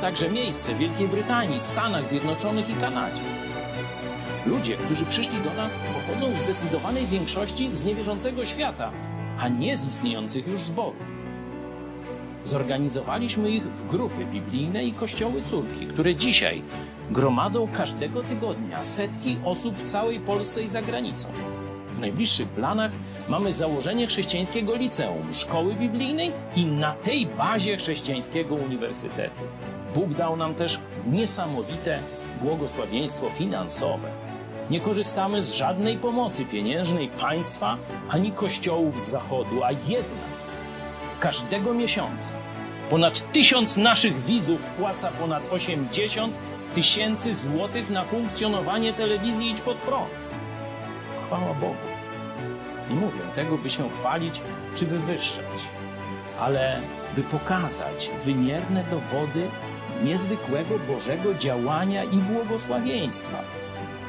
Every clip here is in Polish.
Także miejsce w Wielkiej Brytanii, Stanach Zjednoczonych i Kanadzie. Ludzie, którzy przyszli do nas, pochodzą w zdecydowanej większości z niewierzącego świata, a nie z istniejących już zborów. Zorganizowaliśmy ich w grupy biblijne i kościoły córki, które dzisiaj gromadzą każdego tygodnia setki osób w całej Polsce i za granicą. W najbliższych planach mamy założenie chrześcijańskiego liceum, szkoły biblijnej i na tej bazie chrześcijańskiego uniwersytetu. Bóg dał nam też niesamowite błogosławieństwo finansowe. Nie korzystamy z żadnej pomocy pieniężnej państwa ani kościołów z zachodu, a jednak każdego miesiąca ponad tysiąc naszych widzów wpłaca ponad 80 tysięcy złotych na funkcjonowanie telewizji Idź Pod Prąd. Chwała Bogu. Nie mówię tego, by się chwalić czy wywyższać, ale by pokazać wymierne dowody niezwykłego Bożego działania i błogosławieństwa.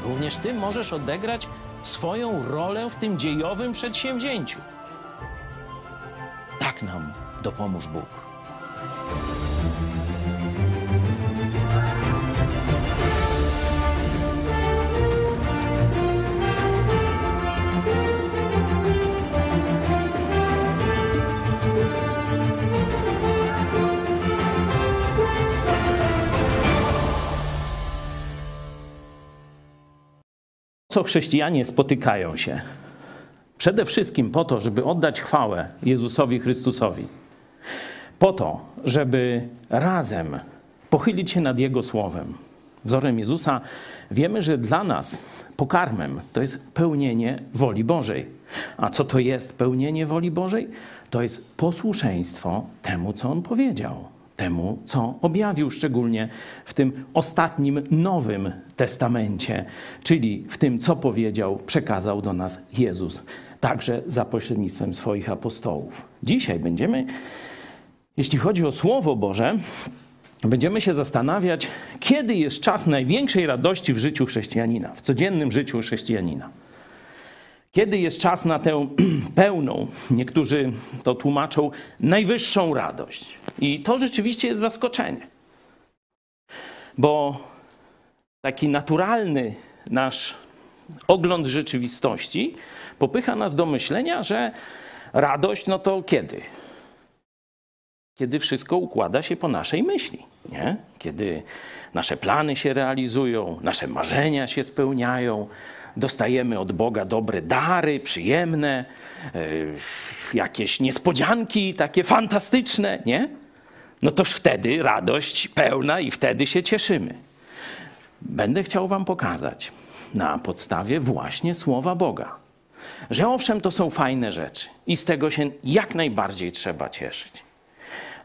Również Ty możesz odegrać swoją rolę w tym dziejowym przedsięwzięciu. Tak nam dopomóż Bóg. Co chrześcijanie spotykają się? Przede wszystkim po to, żeby oddać chwałę Jezusowi Chrystusowi. Po to, żeby razem pochylić się nad Jego słowem. Wzorem Jezusa wiemy, że dla nas pokarmem to jest pełnienie woli Bożej. A co to jest pełnienie woli Bożej? To jest posłuszeństwo temu, co On powiedział temu, co objawił szczególnie w tym ostatnim Nowym Testamencie, czyli w tym, co powiedział, przekazał do nas Jezus, także za pośrednictwem swoich apostołów. Dzisiaj będziemy, jeśli chodzi o Słowo Boże, będziemy się zastanawiać, kiedy jest czas największej radości w życiu chrześcijanina, w codziennym życiu chrześcijanina. Kiedy jest czas na tę pełną, niektórzy to tłumaczą, najwyższą radość. I to rzeczywiście jest zaskoczenie. Bo taki naturalny nasz ogląd rzeczywistości popycha nas do myślenia, że radość no to kiedy? Kiedy wszystko układa się po naszej myśli, nie? Kiedy nasze plany się realizują, nasze marzenia się spełniają, dostajemy od Boga dobre dary, przyjemne, yy, jakieś niespodzianki takie fantastyczne, nie? No toż wtedy radość pełna i wtedy się cieszymy. Będę chciał Wam pokazać na podstawie właśnie Słowa Boga, że owszem, to są fajne rzeczy i z tego się jak najbardziej trzeba cieszyć.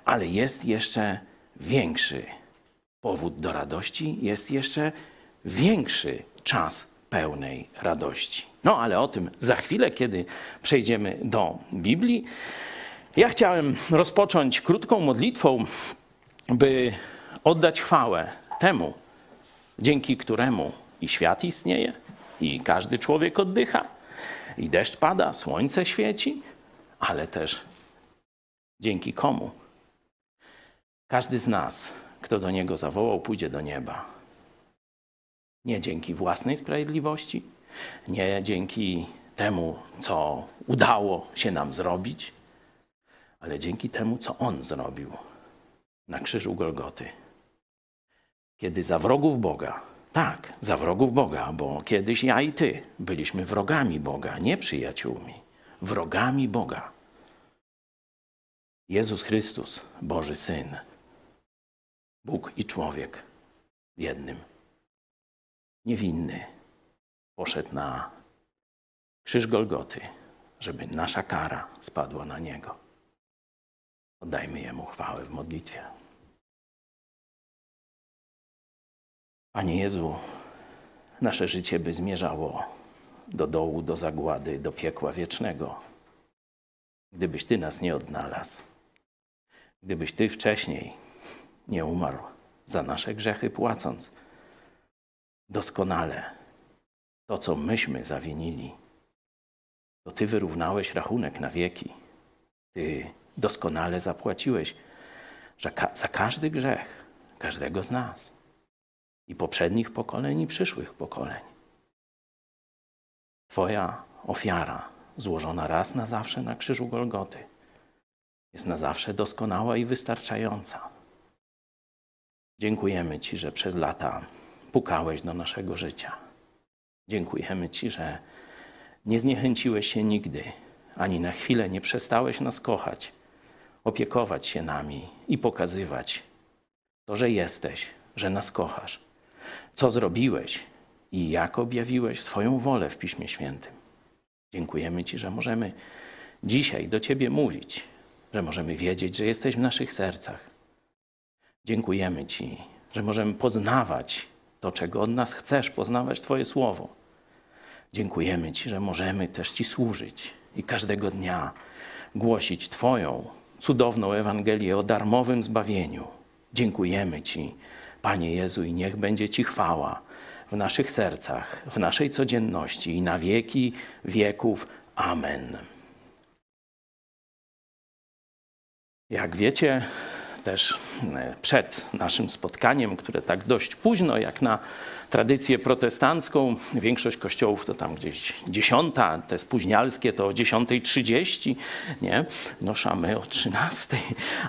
Ale jest jeszcze większy powód do radości, jest jeszcze większy czas pełnej radości. No ale o tym za chwilę, kiedy przejdziemy do Biblii. Ja chciałem rozpocząć krótką modlitwą, by oddać chwałę temu, dzięki któremu i świat istnieje, i każdy człowiek oddycha, i deszcz pada, słońce świeci, ale też dzięki komu każdy z nas, kto do niego zawołał, pójdzie do nieba. Nie dzięki własnej sprawiedliwości, nie dzięki temu, co udało się nam zrobić, ale dzięki temu, co On zrobił na krzyżu Golgoty. Kiedy za wrogów Boga, tak, za wrogów Boga, bo kiedyś ja i Ty byliśmy wrogami Boga, nie przyjaciółmi, wrogami Boga. Jezus Chrystus, Boży Syn, Bóg i człowiek w jednym niewinny, poszedł na krzyż Golgoty, żeby nasza kara spadła na niego. Oddajmy Jemu chwałę w modlitwie. Panie Jezu, nasze życie by zmierzało do dołu, do zagłady, do piekła wiecznego, gdybyś Ty nas nie odnalazł. Gdybyś Ty wcześniej nie umarł za nasze grzechy płacąc doskonale to, co myśmy zawinili, to Ty wyrównałeś rachunek na wieki. Ty doskonale zapłaciłeś za, ka za każdy grzech, każdego z nas. I poprzednich pokoleń, i przyszłych pokoleń. Twoja ofiara, złożona raz na zawsze na krzyżu Golgoty, jest na zawsze doskonała i wystarczająca. Dziękujemy Ci, że przez lata pukałeś do naszego życia. Dziękujemy Ci, że nie zniechęciłeś się nigdy, ani na chwilę nie przestałeś nas kochać, opiekować się nami i pokazywać to, że jesteś, że nas kochasz, co zrobiłeś i jak objawiłeś swoją wolę w Piśmie Świętym. Dziękujemy Ci, że możemy dzisiaj do Ciebie mówić, że możemy wiedzieć, że jesteś w naszych sercach. Dziękujemy Ci, że możemy poznawać to, czego od nas chcesz, poznawać Twoje słowo. Dziękujemy Ci, że możemy też Ci służyć i każdego dnia głosić Twoją cudowną Ewangelię o darmowym zbawieniu. Dziękujemy Ci, Panie Jezu, i niech będzie Ci chwała w naszych sercach, w naszej codzienności i na wieki wieków. Amen. Jak wiecie, też e, przed naszym spotkaniem, które tak dość późno, jak na tradycję protestancką. Większość kościołów to tam gdzieś dziesiąta, te spóźnialskie to o 10.30, nie? Noszamy o 13.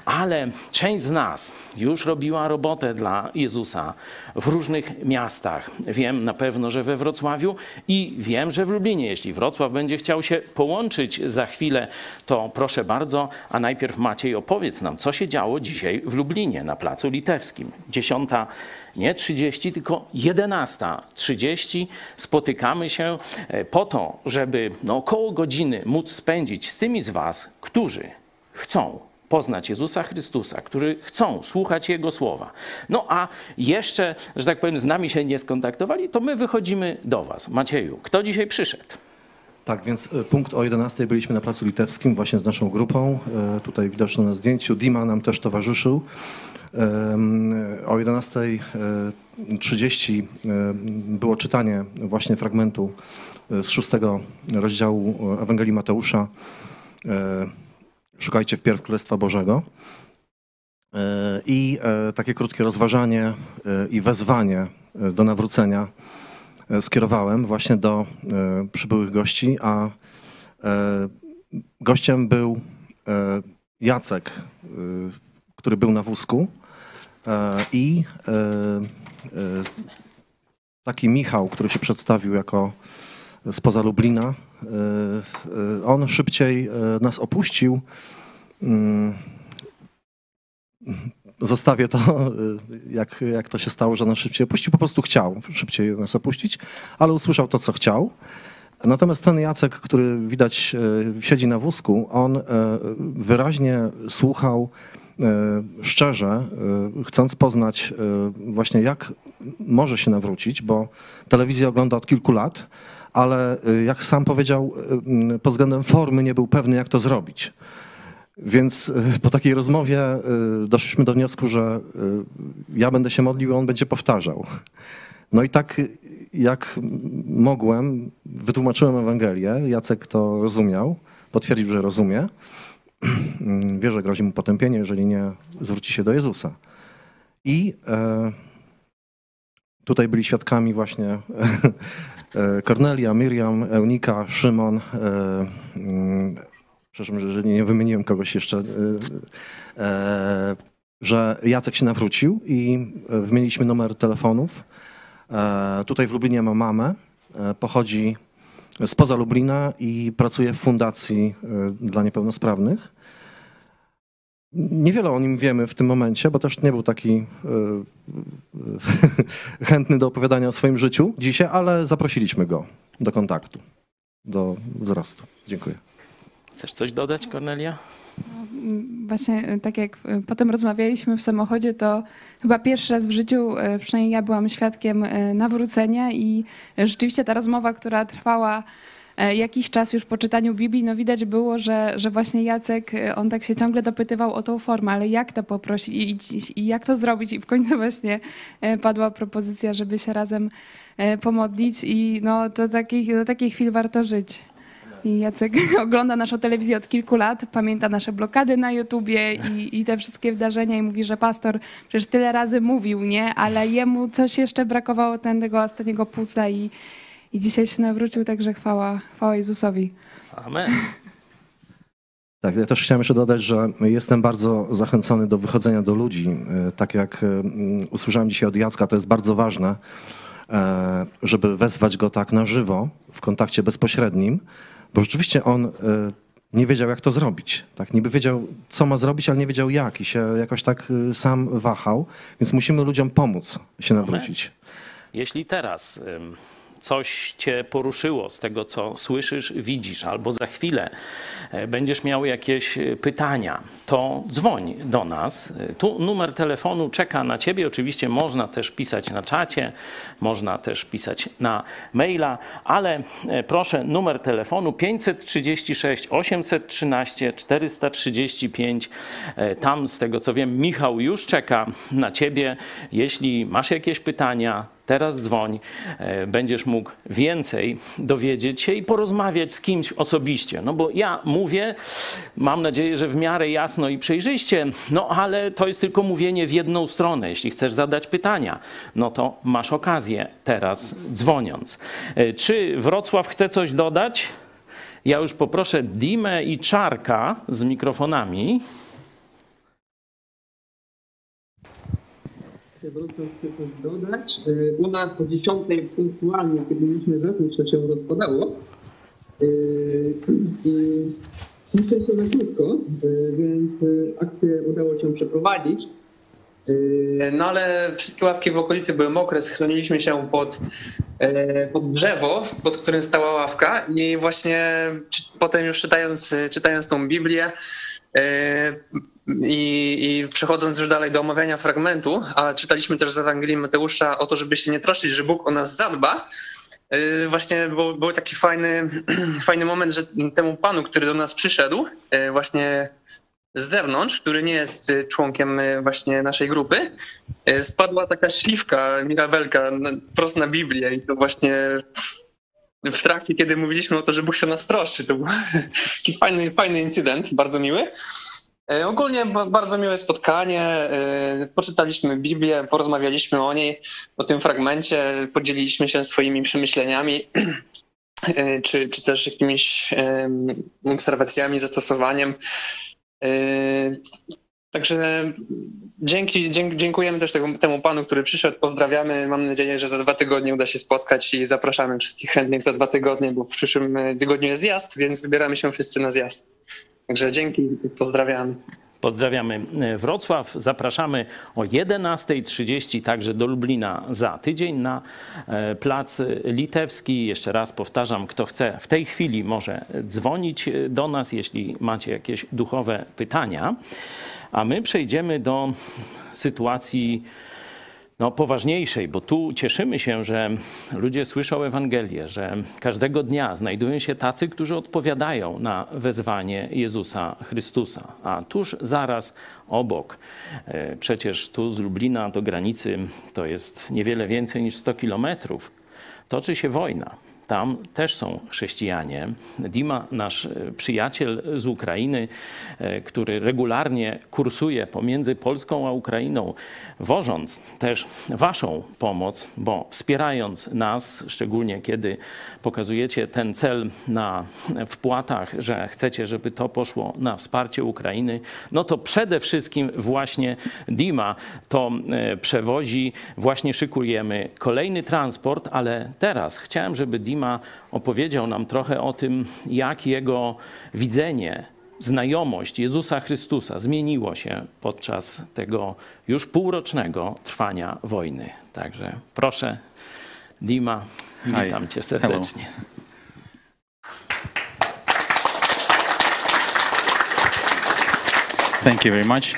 Ale część z nas już robiła robotę dla Jezusa w różnych miastach. Wiem na pewno, że we Wrocławiu i wiem, że w Lublinie. Jeśli Wrocław będzie chciał się połączyć za chwilę, to proszę bardzo, a najpierw Maciej opowiedz nam, co się działo dzisiaj w Lublinie na Placu Litewskim. Dziesiąta nie 30, tylko 11.30 spotykamy się e, po to, żeby no, około godziny móc spędzić z tymi z Was, którzy chcą poznać Jezusa Chrystusa, którzy chcą słuchać Jego słowa. No a jeszcze, że tak powiem, z nami się nie skontaktowali, to my wychodzimy do Was. Macieju, kto dzisiaj przyszedł? Tak, więc e, punkt o 11 byliśmy na Placu Litewskim właśnie z naszą grupą. E, tutaj widoczno na zdjęciu. Dima nam też towarzyszył. O 11.30 było czytanie właśnie fragmentu e, z szóstego rozdziału Ewangelii Mateusza. E, Szukajcie wpierw Królestwa Bożego. E, I takie krótkie rozważanie i wezwanie do nawrócenia skierowałem właśnie do przybyłych gości, a gościem był Jacek, który był na wózku. E, I e, e, taki Michał, który się przedstawił jako spoza Lublina, on szybciej nas opuścił. Mm, zostawię to, jak, jak to się stało, że nas szybciej opuścił. Po prostu chciał szybciej nas opuścić, ale usłyszał to, co chciał. Natomiast ten Jacek, który widać siedzi na wózku, on wyraźnie słuchał szczerze, e, chcąc poznać e, właśnie jak może się nawrócić, bo telewizję ogląda od kilku lat, ale jak sam powiedział, pod względem formy nie był pewny, jak to zrobić. Więc po takiej rozmowie doszliśmy do wniosku, że ja będę się modlił, a on będzie powtarzał. No i tak jak mogłem, wytłumaczyłem Ewangelię. Jacek to rozumiał, potwierdził, że rozumie. wie, że grozi mu potępienie, jeżeli nie zwróci się do Jezusa. I e, tutaj byli świadkami właśnie e, Kornelia, Miriam, Eunika, Szymon. E, mm, przepraszam, że nie wymieniłem kogoś jeszcze. Że Jacek się nawrócił i wymieniliśmy numer telefonów. Tutaj w Lublinie ma mamę. Pochodzi spoza Lublina i pracuje w fundacji dla niepełnosprawnych. Niewiele o nim wiemy w tym momencie, bo też nie był taki e, e, chętny do opowiadania o swoim życiu dzisiaj, ale zaprosiliśmy go do kontaktu, do wzrostu. Dziękuję. Chcesz coś dodać, Kornelia? Właśnie e, tak jak potem rozmawialiśmy w samochodzie, to chyba pierwszy raz w życiu, przynajmniej ja byłam świadkiem nawrócenia i rzeczywiście ta rozmowa, która trwała jakiś czas już po czytaniu Biblii, no widać było, że, że właśnie Jacek, e, on tak się ciągle dopytywał o tą formę, ale jak to poprosić i, i, jak to zrobić i w końcu właśnie e, padła propozycja, żeby się razem pomodlić i no to takich, do takich chwil warto żyć. I Jacek ogląda naszą telewizję od kilku lat, pamięta nasze blokady na YouTubie i, i te wszystkie wydarzenia i mówi, że pastor przecież tyle razy mówił, nie? Ale jemu coś jeszcze brakowało ten, tego ostatniego pusta i, i dzisiaj się nawrócił, także chwała, chwała Jezusowi. Amen. Tak, ja też chciałem jeszcze dodać, że jestem bardzo zachęcony do wychodzenia do ludzi. E, Tak jak e, mm, usłyszałem dzisiaj od Jacka, to jest bardzo ważne, e, żeby wezwać go tak na żywo, w kontakcie bezpośrednim, bo rzeczywiście on nie wiedział, jak to zrobić. Tak, niby wiedział, co ma zrobić, ale nie wiedział jak i się jakoś tak sam wahał, więc musimy ludziom pomóc się nawrócić. Jeśli teraz coś cię poruszyło z tego, co słyszysz, widzisz, albo za chwilę e, będziesz miał jakieś e, pytania, to dzwoń do nas. E, Tu numer telefonu czeka na ciebie. Oczywiście można też pisać na czacie, można też pisać na maila, ale proszę numer telefonu 536 813 435. E, Tam z tego co wiem Michał już czeka na ciebie. Jeśli masz jakieś pytania, Teraz dzwoń, e, będziesz mógł więcej dowiedzieć się i porozmawiać z kimś osobiście. No bo ja mówię, mam nadzieję, że w miarę jasno i przejrzyście, no ale to jest tylko mówienie w jedną stronę. Jeśli chcesz zadać pytania, no to masz okazję teraz dzwoniąc. E, Czy Wrocław chce coś dodać? Ja już poproszę Dimę i Czarka z mikrofonami. Chcę coś dodać. Y, U nas o 10 punktualnie, kiedy mieliśmy zacząć, to się rozpadało. Y, I myślę, że za krótko, y, więc akcję udało się przeprowadzić. No ale wszystkie ławki w okolicy były mokre, schroniliśmy się pod, e, pod drzewo, pod którym stała ławka i właśnie potem już czytając, czytając tą Biblię e, i, i przechodząc już dalej do omawiania fragmentu, a czytaliśmy też z Ewangelii Mateusza o to, żeby się nie troszczyć, że Bóg o nas zadba, e, właśnie był, był taki fajny, fajny moment, że temu panu, który do nas przyszedł, e, właśnie z zewnątrz, który nie jest e, członkiem e, właśnie naszej grupy, e, spadła taka śliwka, mirabelka prosto na Biblię i to właśnie w trakcie, kiedy mówiliśmy o to, że Bóg się nas troszczy, to był taki fajny, fajny incydent, bardzo miły. E, Ogólnie ba- bardzo miłe spotkanie. e, Poczytaliśmy Biblię, porozmawialiśmy o niej, o tym fragmencie, podzieliliśmy się swoimi przemyśleniami, e, czy, czy też jakimiś obserwacjami, zastosowaniem. Także dzięki, dzięk, dziękujemy też temu panu, który przyszedł. Pozdrawiamy. Mam nadzieję, że za dwa tygodnie uda się spotkać i zapraszamy wszystkich chętnych za dwa tygodnie, bo w przyszłym e, tygodniu jest zjazd, więc wybieramy się wszyscy na zjazd. Także dzięki, pozdrawiamy. Pozdrawiamy e, Wrocław. Zapraszamy o 11.30 także do Lublina za tydzień na e, Plac Litewski. Jeszcze raz powtarzam, kto chce w tej chwili może dzwonić do nas, jeśli macie jakieś duchowe pytania. A my przejdziemy do sytuacji no, poważniejszej, bo tu cieszymy się, że ludzie słyszą Ewangelię, że każdego dnia znajdują się tacy, którzy odpowiadają na wezwanie Jezusa Chrystusa. A tuż zaraz obok, e, przecież tu z Lublina do granicy to jest niewiele więcej niż 100 kilometrów, toczy się wojna. Tam też są chrześcijanie. Dima, nasz e, przyjaciel z Ukrainy, e, który regularnie kursuje pomiędzy Polską a Ukrainą, wożąc też Waszą pomoc, bo wspierając nas, szczególnie kiedy pokazujecie ten cel na wpłatach, że chcecie, żeby to poszło na wsparcie Ukrainy, no to przede wszystkim właśnie Dima to e, przewozi, właśnie szykujemy kolejny transport, ale teraz chciałem, żeby Dima opowiedział nam trochę o tym, jak jego widzenie, znajomość Jezusa Chrystusa zmieniło się podczas tego już półrocznego trwania wojny. Także proszę, Dima, Hi. witam cię Hello. Thank you very much.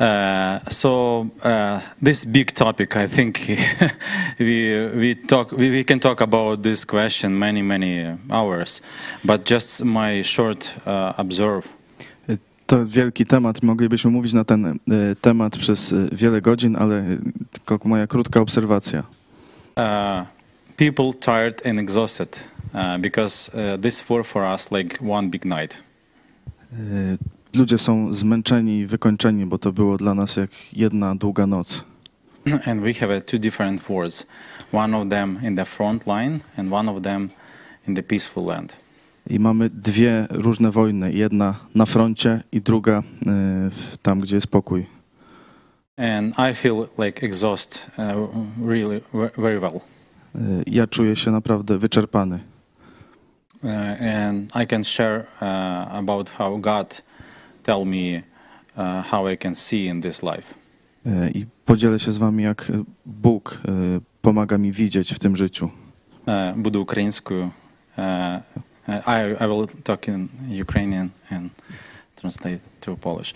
Uh, so uh, this big topic, I think we we talk we, we can talk about this question many many uh, hours, but just my short uh, observe. To wielki temat. Moglibyśmy mówić na ten temat przez wiele godzin, ale tylko moja krótka obserwacja. Uh, people tired and exhausted uh, because this were for us like one big night. Ludzie są zmęczeni i wykończeni, bo to było dla nas jak jedna długa noc. and we have uh, two different wars one of them in the front line and one of them in the peaceful land I mamy dwie różne wojny. Jedna na froncie i druga y, tam, gdzie jest pokój. and i feel like exhaust uh, really ve- very well Y, Ja czuję się naprawdę wyczerpany. uh, and i can share uh, about how god tell me uh, how i can see in this life I podzielę się z wami, jak Bóg pomaga mi widzieć w tym życiu. uh, буду українською uh, I, I will talk in Ukrainian and translate to Polish.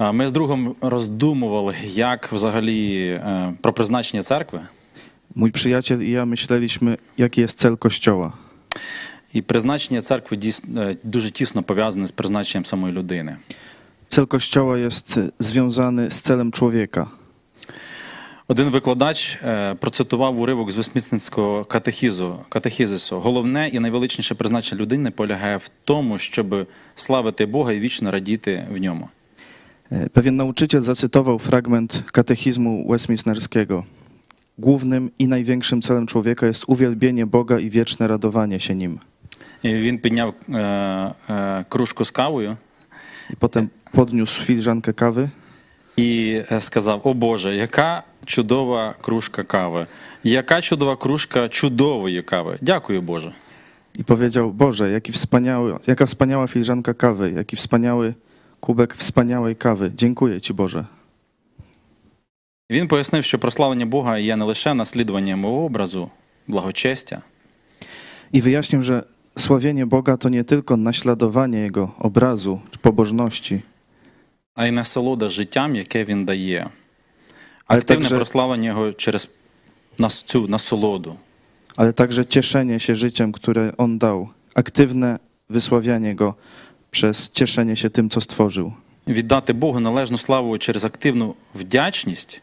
Uh, Ми з другом роздумували, як взагалі е, про призначення церкви. Mój przyjaciel i ja myśleliśmy, jaki jest cel Kościoła. І призначення церкви дійсно е, дуже тісно пов'язане з призначенням самої людини. Cel Kościoła jest związany z celem człowieka. Один викладач е, процитував уривок з Вестмінстерського катехізу, катехізису. Головне і найвеличніше призначення людини полягає в тому, щоб славити Бога і вічно радіти в ньому. Pewien nauczyciel zacytował fragment katechizmu westminsterskiego. Głównym i największym celem człowieka jest uwielbienie Boga i wieczne radowanie się nim. І він підняв е, е, кружку з кавою I potem podniósł filiżankę kawy і е, сказав: О Боже, яка чудова кружка кави! Яка чудова кружка чудової кави! Дякую, Боже. i powiedział: Boże, jaki wspaniały, jaka wspaniała filiżanka kawy, jaki wspaniały kubek wspaniałej kawy. Dziękuję Ci, Boże. Він пояснив, що прославлення Бога є не лише наслідуванням його образу, благочестя, I wyjaśnił, że sławienie Boga to nie tylko naśladowanie Jego obrazu czy pobożności, а й насолода життям, яке він дає. Ale Активне także- прославлення його через нас- цю насолоду. ale także cieszenie się życiem, które On dał, aktywne wysławianie Go przez cieszenie się tym, co stworzył. Віддати Богу належну славу через активну вдячність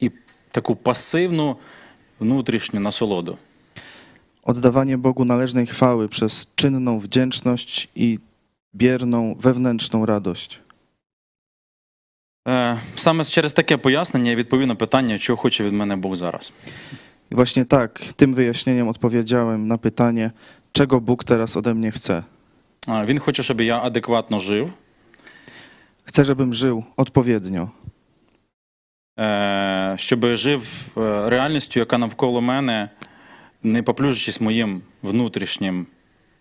і таку пасивну внутрішню насолоду. Oddawanie Bogu należnej chwały przez czynną wdzięczność i bierną wewnętrzną radość. Е, Саме через таке пояснення я відповів на питання, чого хоче від мене Бог зараз. I właśnie tak, tym wyjaśnieniem odpowiedziałem na pytanie, czego Bóg teraz ode mnie chce. Е, Він хоче, щоб я адекватно жив, Chce, żebym żył odpowiednio, е, щоб жив е, реальністю, яка навколо мене, не поплюжачись моїм внутрішнім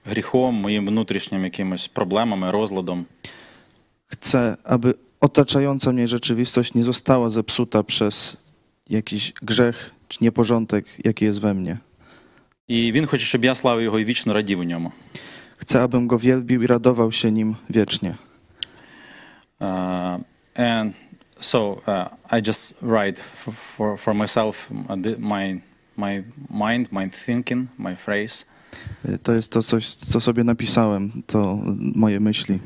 гріхом, моїм внутрішнім якимось проблемами, розладом. Chcę, aby otaczająca mnie rzeczywistość nie została zepsuta przez jakiś grzech czy nieporządek, jaki jest we mnie. І він хоче, щоб я славив його і вічно радів у ньому. Chcę, abym go wielbił i radował się nim wiecznie. Uh, and so uh, I just write f- for, for myself uh, the- my, my mind, my thinking, my phrase. To jest to coś, co sobie napisałem, to moje myśli.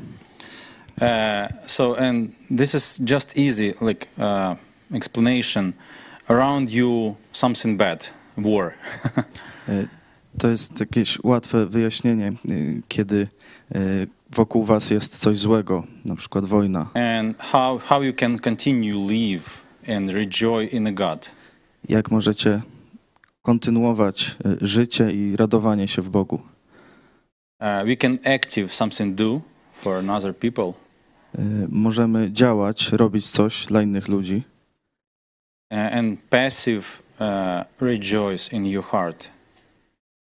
Uh, so, and this is just easy, like uh, explanation. Around you, something bad, war. Y, To jest jakieś łatwe wyjaśnienie, y, kiedy y, wokół was jest coś złego, na przykład wojna. and how, how you can continue live and rejoice in God. Jak możecie kontynuować y, życie i radowanie się w Bogu. Uh, we can active something do for another people, Y, Możemy działać, robić coś dla innych ludzi, uh, and passive uh, rejoice in your heart.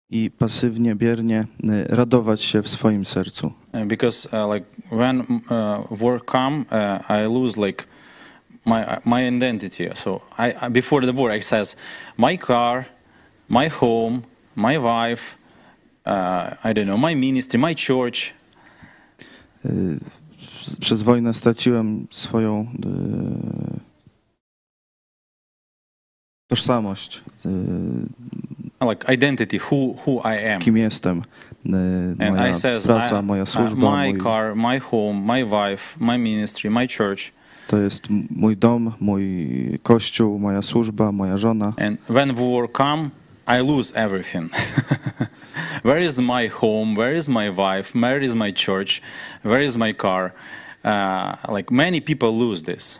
i pasywnie, biernie y, radować się w swoim sercu. Uh, because uh, like when uh, war come, uh, I lose like my my identity. So I, I before the war, I says my car, my home, my wife, uh, I don't know, my ministry, my church. Y, Przez wojnę straciłem swoją y, tożsamość, y, Like identity, who who I am, kim jestem. Y, and Moja I says praca, I- moja służba, my mój, car, my home, my wife, my ministry, my church. to jest mój dom, mój kościół, moja służba, moja żona. And when war come, I lose everything. where is my home? Where is my wife? Where is my church? Where is my car? Uh, like many people lose this.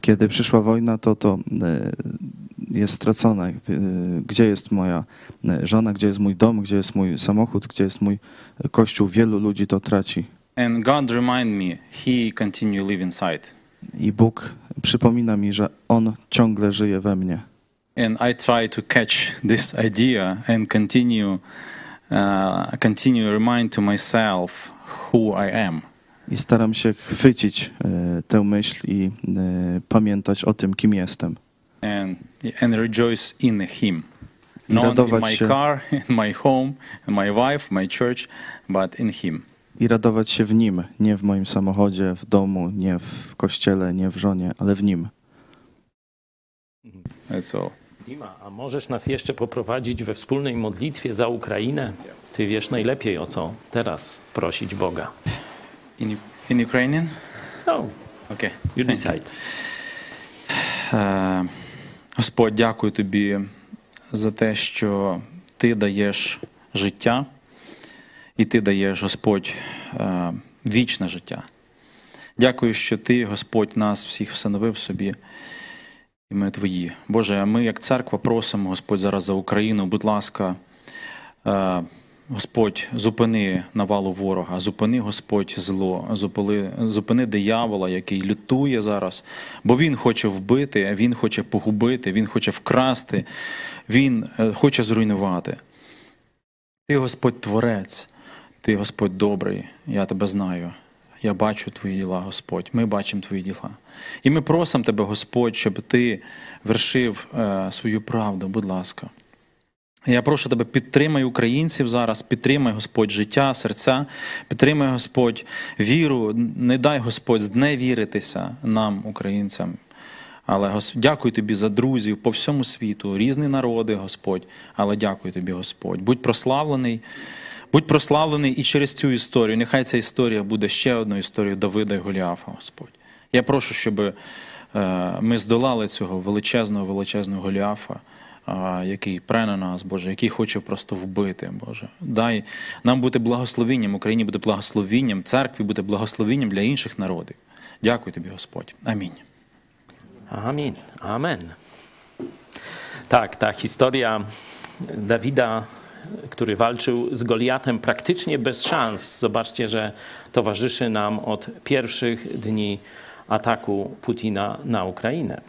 Kiedy przyszła wojna, to to jest stracone. Gdzie jest moja żona, gdzie jest mój dom, gdzie jest mój samochód, gdzie jest mój kościół? Wielu ludzi to traci. And God remind me, He continue live inside. I Bóg przypomina mi, że On ciągle żyje we mnie. And I try to catch this idea and continue, uh, continue remind to myself who I am. I staram się chwycić y, tę myśl i y, pamiętać o tym, kim jestem. and and rejoice in him I not in radować my się, car in my home in my wife my church but in him I radować się w Nim, nie w moim samochodzie, w domu, nie w kościele, nie w żonie, ale w Nim. that's all Dima, a możesz nas jeszcze poprowadzić we wspólnej modlitwie za Ukrainę? Ty wiesz najlepiej, o co teraz prosić Boga. in in ukrainian No, okay you thank decide. Е, Господь, дякую тобі за те, що ти даєш життя, і ти даєш, Господь, е, вічне життя. Дякую, що ти, Господь, нас всіх встановив собі, ми твої. Боже, ми, як церква, просимо, Господь, зараз за Україну, будь ласка, е, Господь, зупини навалу ворога, зупини Господь зло, зупини, зупини диявола, який лютує зараз, бо він хоче вбити, він хоче погубити, він хоче вкрасти, він е, хоче зруйнувати. Ти, Господь, творець, ти, Господь, добрий, я тебе знаю. Я бачу твої діла, Господь. Ми бачимо твої діла. І ми просимо тебе, Господь, щоб ти вершив е, свою правду, будь ласка. Я прошу тебе, підтримай українців зараз, підтримай Господь життя, серця, підтримай Господь віру, не дай Господь зневіритися нам, українцям. Але Гос- дякую тобі за друзів по всьому світу, різні народи, Господь. Але дякую тобі, Господь. Будь прославлений, будь прославлений і через цю історію. Нехай ця історія буде ще одною історією Давида і Голіафа, Господь. Я прошу, щоб е, ми здолали цього величезного, величезного Голіафа, який пре на нас, Боже, який хоче просто вбити, Боже. Дай нам бути благословенням, Україні буде благословенням, церкві буде благословенням для інших народів. Дякую тобі, Господь. Амінь. Amin. Amen. Tak, ta historia Dawida, który walczył z Goliatem praktycznie bez szans. Zobaczcie, że towarzyszy nam od pierwszych dni ataku Putina na Ukrainę.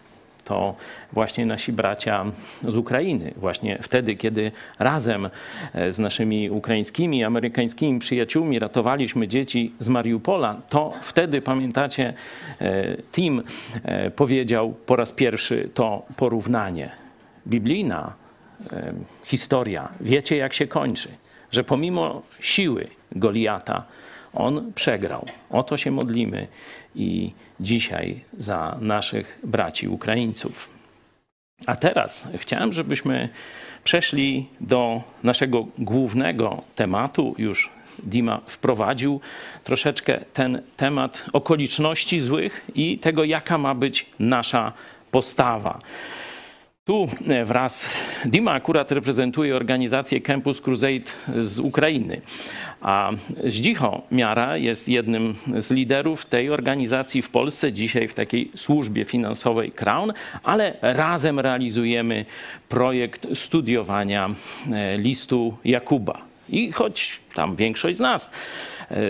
To właśnie nasi bracia z Ukrainy, właśnie wtedy, kiedy razem e, z naszymi ukraińskimi, amerykańskimi przyjaciółmi ratowaliśmy dzieci z Mariupola, to wtedy, pamiętacie, e, Tim e, powiedział po raz pierwszy to porównanie. Biblijna historia, wiecie jak się kończy, że pomimo siły Goliata, on przegrał. O to się modlimy i dzisiaj za naszych braci Ukraińców. A teraz chciałem, żebyśmy przeszli do naszego głównego tematu. Już Dima wprowadził troszeczkę ten temat okoliczności złych i tego, jaka ma być nasza postawa. Tu e, wraz, Dima akurat reprezentuje organizację Campus Crusade z Ukrainy, a Zdzicho Miara jest jednym z liderów tej organizacji w Polsce, dzisiaj w takiej służbie finansowej Crown, ale razem realizujemy projekt studiowania e, listu Jakuba. I choć tam większość z nas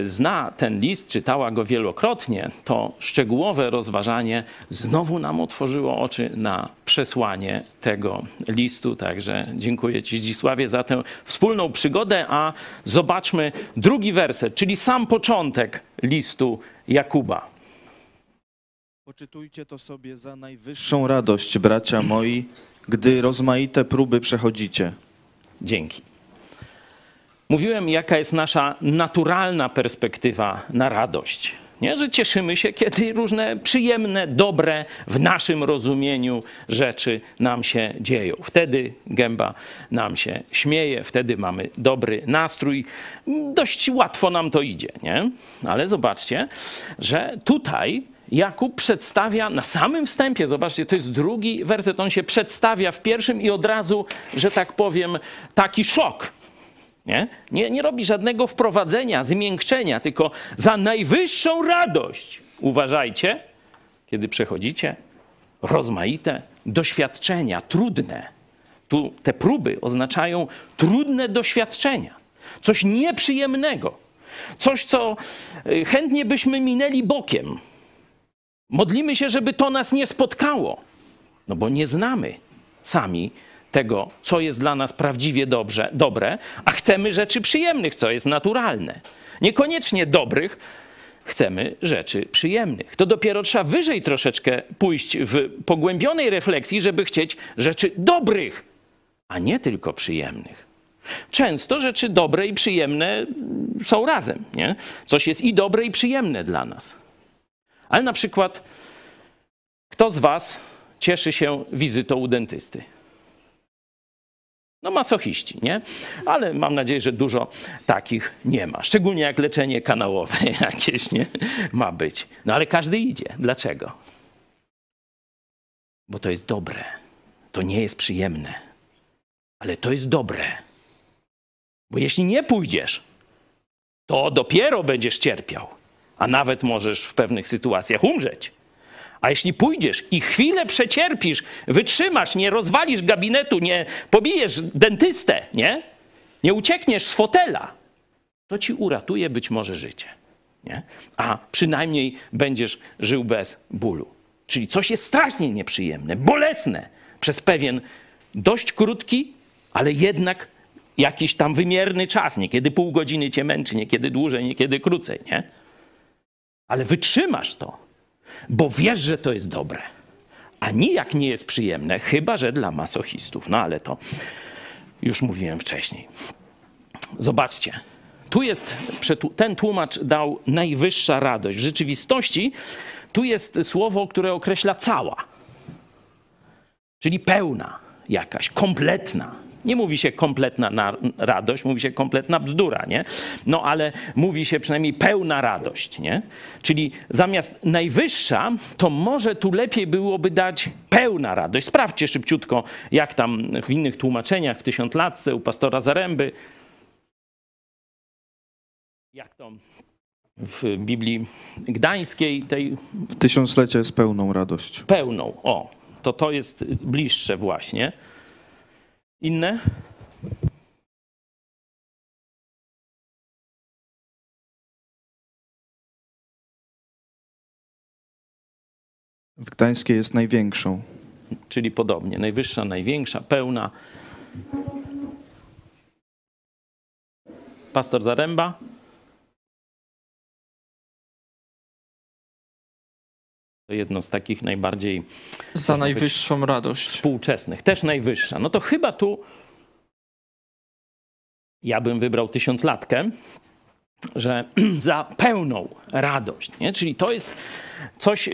zna ten list, czytała go wielokrotnie, to szczegółowe rozważanie znowu nam otworzyło oczy na przesłanie tego listu. Także dziękuję Ci, Zdzisławie, za tę wspólną przygodę. A zobaczmy drugi werset, czyli sam początek listu Jakuba. Poczytujcie to sobie za najwyższą radość, bracia moi, gdy rozmaite próby przechodzicie. Dzięki. Mówiłem, jaka jest nasza naturalna perspektywa na radość. Nie? Że cieszymy się, kiedy różne przyjemne, dobre w naszym rozumieniu rzeczy nam się dzieją. Wtedy gęba nam się śmieje, wtedy mamy dobry nastrój. Dość łatwo nam to idzie, nie? Ale zobaczcie, że tutaj Jakub przedstawia na samym wstępie, zobaczcie, to jest drugi werset, on się przedstawia w pierwszym i od razu, że tak powiem, taki szok. Nie? Nie, nie robi żadnego wprowadzenia, zmiękczenia, tylko za najwyższą radość. Uważajcie, kiedy przechodzicie rozmaite doświadczenia, trudne. Tu te próby oznaczają trudne doświadczenia, coś nieprzyjemnego, coś, co y, chętnie byśmy minęli bokiem. Modlimy się, żeby to nas nie spotkało, no bo nie znamy sami tego, co jest dla nas prawdziwie dobrze, dobre, a chcemy rzeczy przyjemnych, co jest naturalne. Niekoniecznie dobrych, chcemy rzeczy przyjemnych. To dopiero trzeba wyżej troszeczkę pójść w pogłębionej refleksji, żeby chcieć rzeczy dobrych, a nie tylko przyjemnych. Często rzeczy dobre i przyjemne są razem. Nie? Coś jest i dobre, i przyjemne dla nas. Ale na przykład, kto z Was cieszy się wizytą u dentysty? No masochiści, nie? Ale mam nadzieję, że dużo takich nie ma. Szczególnie jak leczenie kanałowe jakieś, nie? Ma być. No ale każdy idzie. Dlaczego? Bo to jest dobre. To nie jest przyjemne. Ale to jest dobre. Bo jeśli nie pójdziesz, to dopiero będziesz cierpiał. A nawet możesz w pewnych sytuacjach umrzeć. A jeśli pójdziesz i chwilę przecierpisz, wytrzymasz, nie rozwalisz gabinetu, nie pobijesz dentystę, nie? Nie uciekniesz z fotela, to ci uratuje być może życie. Nie? A przynajmniej będziesz żył bez bólu. Czyli coś jest strasznie nieprzyjemne, bolesne przez pewien dość krótki, ale jednak jakiś tam wymierny czas. Niekiedy pół godziny cię męczy, niekiedy dłużej, niekiedy krócej, nie? Ale wytrzymasz to bo wiesz, że to jest dobre. A nijak nie jest przyjemne, chyba że dla masochistów. No ale to już mówiłem wcześniej. Zobaczcie, tu jest, ten tłumacz dał najwyższa radość. W rzeczywistości tu jest słowo, które określa cała, czyli pełna jakaś, kompletna. Nie mówi się kompletna radość, mówi się kompletna bzdura, nie? No ale mówi się przynajmniej pełna radość, nie? Czyli zamiast najwyższa, to może tu lepiej byłoby dać pełna radość. Sprawdźcie szybciutko, jak tam w innych tłumaczeniach, w Tysiąclatce, u pastora Zaręby. Jak to w Biblii Gdańskiej tej... W tysiąclecie jest pełną radość. Pełną, o. To to jest bliższe właśnie. Inne? W Gdańskiej jest największą. Czyli podobnie. Najwyższa, największa, pełna. Pastor Zaręba? Jedno z takich najbardziej. Za najwyższą radość. Współczesnych. Też najwyższa. No to chyba tu. Ja bym wybrał tysiąclatkę, że za pełną radość. Nie? Czyli to jest coś,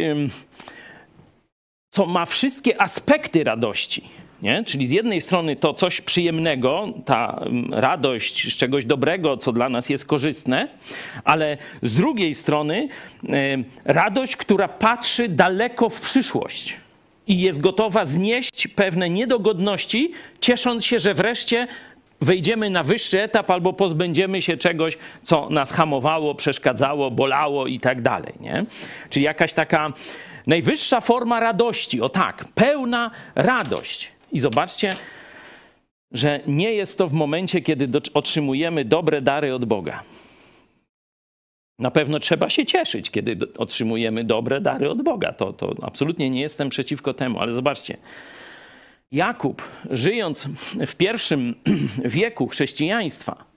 co ma wszystkie aspekty radości. Nie? Czyli z jednej strony to coś przyjemnego, ta mm, radość z czegoś dobrego, co dla nas jest korzystne, ale z drugiej strony radość, która patrzy daleko w przyszłość i jest gotowa znieść pewne niedogodności, ciesząc się, że wreszcie wejdziemy na wyższy etap albo pozbędziemy się czegoś, co nas hamowało, przeszkadzało, bolało i tak dalej. Nie? Czyli jakaś taka najwyższa forma radości, o tak, pełna radość. I zobaczcie, że nie jest to w momencie, kiedy otrzymujemy dobre dary od Boga. Na pewno trzeba się cieszyć, kiedy otrzymujemy dobre dary od Boga. To, to absolutnie nie jestem przeciwko temu, ale zobaczcie. Jakub, żyjąc w pierwszym wieku chrześcijaństwa,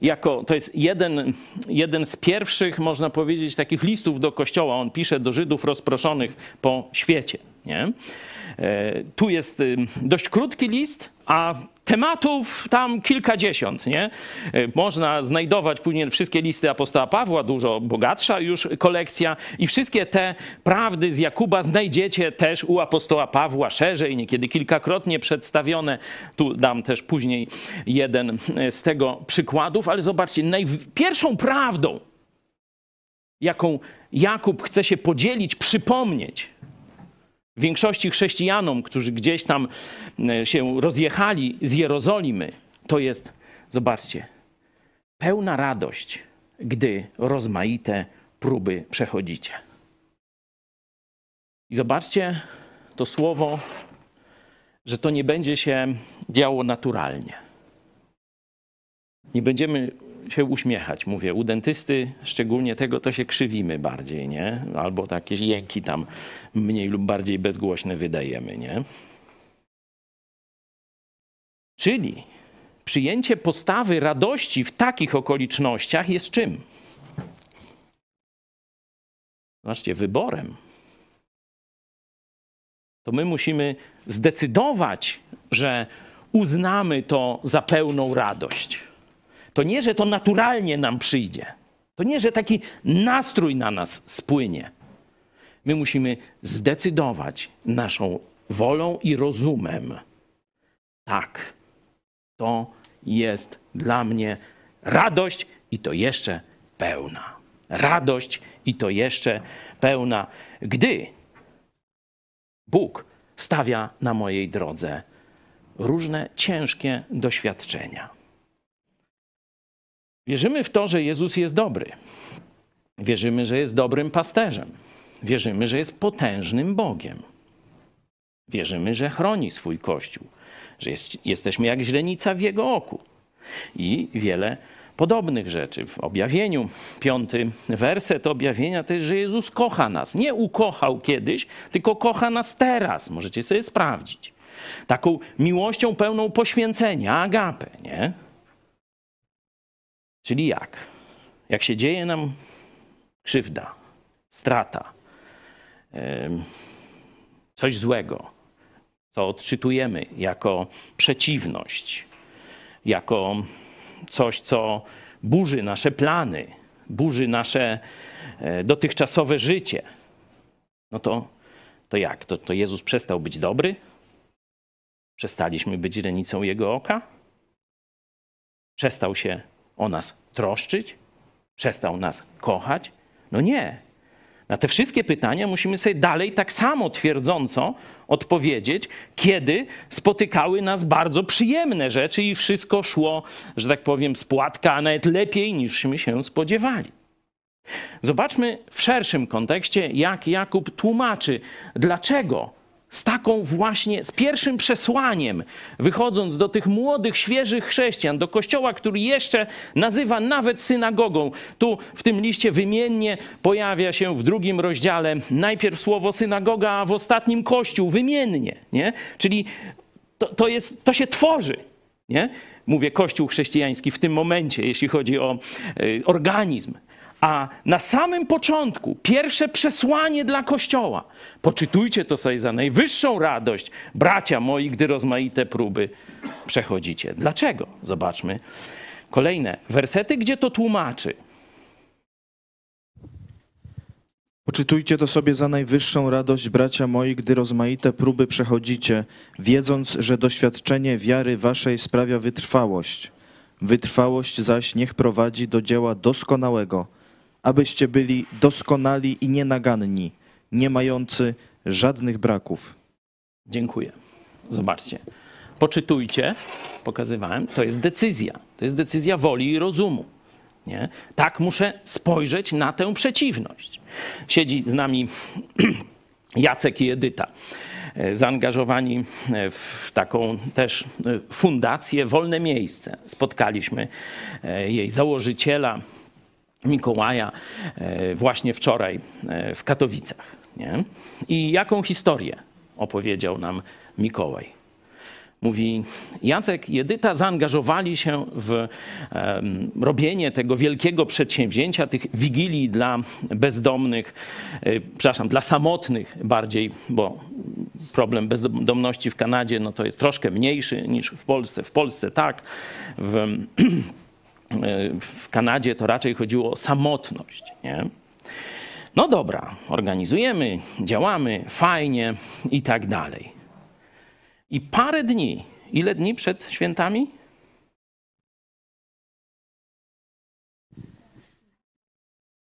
jako, to jest jeden, jeden z pierwszych, można powiedzieć, takich listów do kościoła. On pisze do Żydów rozproszonych po świecie. Nie? E, tu jest y, dość krótki list, a tematów tam kilkadziesiąt. Nie? E, można znajdować później wszystkie listy apostoła Pawła, dużo bogatsza już kolekcja i wszystkie te prawdy z Jakuba znajdziecie też u apostoła Pawła szerzej, niekiedy kilkakrotnie przedstawione. Tu dam też później jeden z tego przykładów, ale zobaczcie, pierwszą prawdą, jaką Jakub chce się podzielić, przypomnieć większości chrześcijanom, którzy gdzieś tam e, się rozjechali z Jerozolimy, to jest, zobaczcie, pełna radość, gdy rozmaite próby przechodzicie. I zobaczcie to słowo, że to nie będzie się działo naturalnie. Nie będziemy się uśmiechać, mówię. U dentysty szczególnie tego to się krzywimy bardziej, nie? Albo takie jęki tam mniej lub bardziej bezgłośne wydajemy, nie? Czyli przyjęcie postawy radości w takich okolicznościach jest czym? Zobaczcie, wyborem. To my musimy zdecydować, że uznamy to za pełną radość. To nie, że to naturalnie nam przyjdzie. To nie, że taki nastrój na nas spłynie. My musimy zdecydować naszą wolą i rozumem. Tak, to jest dla mnie radość i to jeszcze pełna. Radość i to jeszcze pełna, gdy Bóg stawia na mojej drodze różne ciężkie doświadczenia. Wierzymy w to, że Jezus jest dobry. Wierzymy, że jest dobrym pasterzem. Wierzymy, że jest potężnym Bogiem. Wierzymy, że chroni swój Kościół, że jest, jesteśmy jak źrenica w Jego oku. I wiele podobnych rzeczy. W objawieniu, piąty werset objawienia to jest, że Jezus kocha nas. Nie ukochał kiedyś, tylko kocha nas teraz. Możecie sobie sprawdzić. Taką miłością pełną poświęcenia, agapę, nie? Czyli jak? Jak się dzieje nam krzywda, strata, coś złego, co odczytujemy jako przeciwność, jako coś, co burzy nasze plany, burzy nasze e, dotychczasowe życie, no to, to jak? To, to Jezus przestał być dobry? Przestaliśmy być źrenicą Jego oka? Przestał się o nas troszczyć? Przestał nas kochać? No nie. Na te wszystkie pytania musimy sobie dalej tak samo twierdząco odpowiedzieć, kiedy spotykały nas bardzo przyjemne rzeczy i wszystko szło, że tak powiem, z płatka, a nawet lepiej niżśmy się spodziewali. Zobaczmy w szerszym kontekście, jak Jakub tłumaczy, dlaczego z taką właśnie, z pierwszym przesłaniem, wychodząc do tych młodych, świeżych chrześcijan, do kościoła, który jeszcze nazywa nawet synagogą. Tu w tym liście wymiennie pojawia się w drugim rozdziale najpierw słowo synagoga, a w ostatnim kościół, wymiennie. Nie? Czyli to, to, jest, to się tworzy. Nie? Mówię kościół chrześcijański w tym momencie, jeśli chodzi o y, organizm. A na samym początku, pierwsze przesłanie dla Kościoła, poczytujcie to sobie za najwyższą radość, bracia moi, gdy rozmaite próby przechodzicie. Dlaczego? Zobaczmy kolejne wersety, gdzie to tłumaczy. Poczytujcie to sobie za najwyższą radość, bracia moi, gdy rozmaite próby przechodzicie, wiedząc, że doświadczenie wiary waszej sprawia wytrwałość. Wytrwałość zaś niech prowadzi do dzieła doskonałego, abyście byli doskonali i nienaganni, nie mający żadnych braków. Dziękuję. Zobaczcie. Poczytujcie, pokazywałem, to jest decyzja. To jest decyzja woli i rozumu. Nie? Tak muszę spojrzeć na tę przeciwność. Siedzi z nami Jacek i Edyta, e, zaangażowani w taką też e, fundację Wolne Miejsce. Spotkaliśmy e, jej założyciela, Mikołaja właśnie wczoraj w Katowicach. Nie? I jaką historię opowiedział nam Mikołaj? Mówi, Jacek i Edyta zaangażowali się w robienie tego wielkiego przedsięwzięcia, tych wigilii dla bezdomnych, e, przepraszam, dla samotnych bardziej, bo problem bezdomności w Kanadzie no to jest troszkę mniejszy niż w Polsce. W Polsce tak, w, e, w Kanadzie to raczej chodziło o samotność. Nie? No dobra, organizujemy, działamy, fajnie i tak dalej. I parę dni, ile dni przed świętami?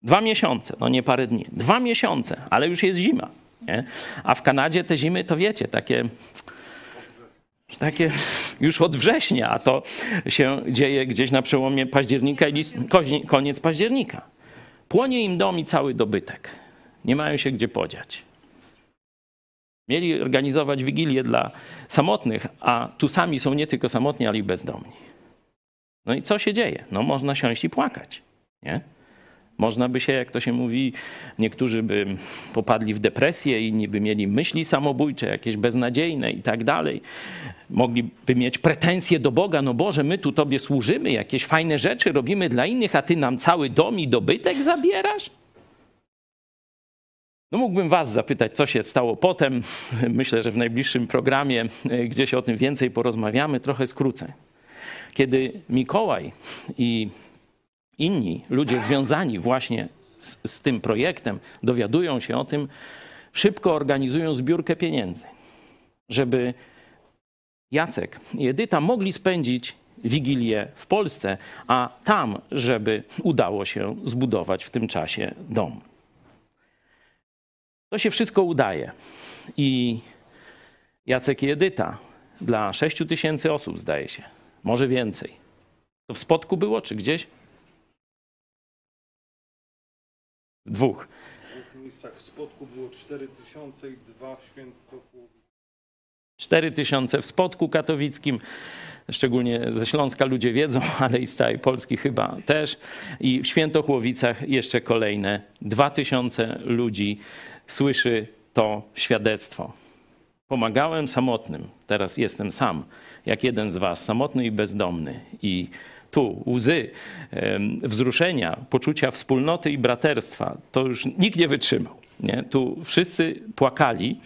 Dwa miesiące, no nie parę dni. Dwa miesiące, ale już jest zima. Nie? A w Kanadzie te zimy, to wiecie, takie, takie już od września, a to się dzieje gdzieś na przełomie października i koniec października. Płonie im dom i cały dobytek. Nie mają się gdzie podziać. Mieli organizować wigilię dla samotnych, a tu sami są nie tylko samotni, ale i bezdomni. No i co się dzieje? No można siąść i płakać, nie? Można by się, jak to się mówi, niektórzy by popadli w depresję, inni by mieli myśli samobójcze, jakieś beznadziejne i tak dalej. Mogliby mieć pretensje do Boga, no Boże, my tu Tobie służymy, jakieś fajne rzeczy robimy dla innych, a Ty nam cały dom i dobytek zabierasz? No mógłbym Was zapytać, co się stało potem. Myślę, że w najbliższym programie e, gdzieś o tym więcej porozmawiamy, trochę skrócę. Kiedy Mikołaj i inni ludzie związani właśnie z, z tym projektem dowiadują się o tym, szybko organizują zbiórkę pieniędzy, żeby Jacek i Edyta mogli spędzić Wigilię w Polsce, a tam, żeby udało się zbudować w tym czasie dom. To się wszystko udaje. I Jacek i Edyta dla 6 tysięcy osób, zdaje się, może więcej. To w Spodku było, czy gdzieś? Dwóch. W dwóch miejscach w Spodku było 4000 i dwa w Świętochłowie. 4 tysiące w Spodku Katowickim, szczególnie ze Śląska ludzie wiedzą, ale i z całej Polski chyba też. I w Świętochłowicach jeszcze kolejne 2 tysiące ludzi słyszy to świadectwo. Pomagałem samotnym, teraz jestem sam, jak jeden z was, samotny i bezdomny. I tu łzy wzruszenia, poczucia wspólnoty i braterstwa, to już nikt nie wytrzymał. Nie? Tu wszyscy płakali.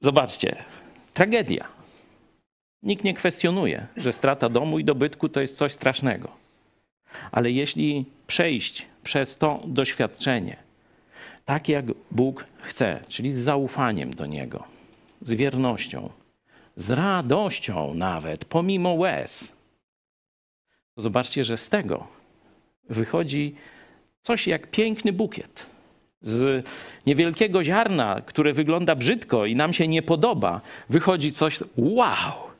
Zobaczcie, tragedia. Nikt nie kwestionuje, że strata domu i dobytku to jest coś strasznego. Ale jeśli przejść przez to doświadczenie, tak jak Bóg chce, czyli z zaufaniem do Niego, z wiernością, z radością nawet, pomimo łez, zobaczcie, że z tego wychodzi coś jak piękny bukiet. Z niewielkiego ziarna, które wygląda brzydko i nam się nie podoba, wychodzi coś wow!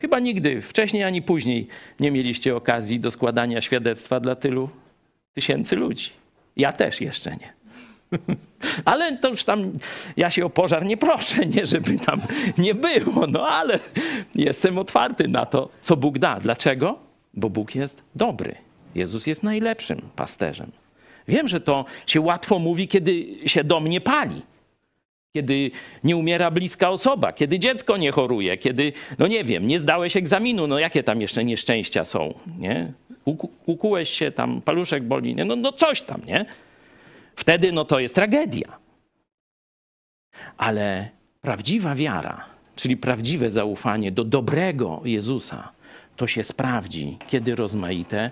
Chyba nigdy, wcześniej ani później, nie mieliście okazji do składania świadectwa dla tylu tysięcy ludzi. Ja też jeszcze nie. Ale to już tam, ja się o pożar nie proszę, nie żeby tam nie było, no ale jestem otwarty na to, co Bóg da. Dlaczego? Bo Bóg jest dobry. Jezus jest najlepszym pasterzem. Wiem, że to się łatwo mówi, kiedy się dom nie pali, kiedy nie umiera bliska osoba, kiedy dziecko nie choruje, kiedy, no nie wiem, nie zdałeś egzaminu, no jakie tam jeszcze nieszczęścia są, nie? Uku- Ukułeś się, tam paluszek boli, nie? No, no coś tam, nie? Wtedy no to jest tragedia. Ale prawdziwa wiara, czyli prawdziwe zaufanie do dobrego Jezusa, to się sprawdzi, kiedy rozmaite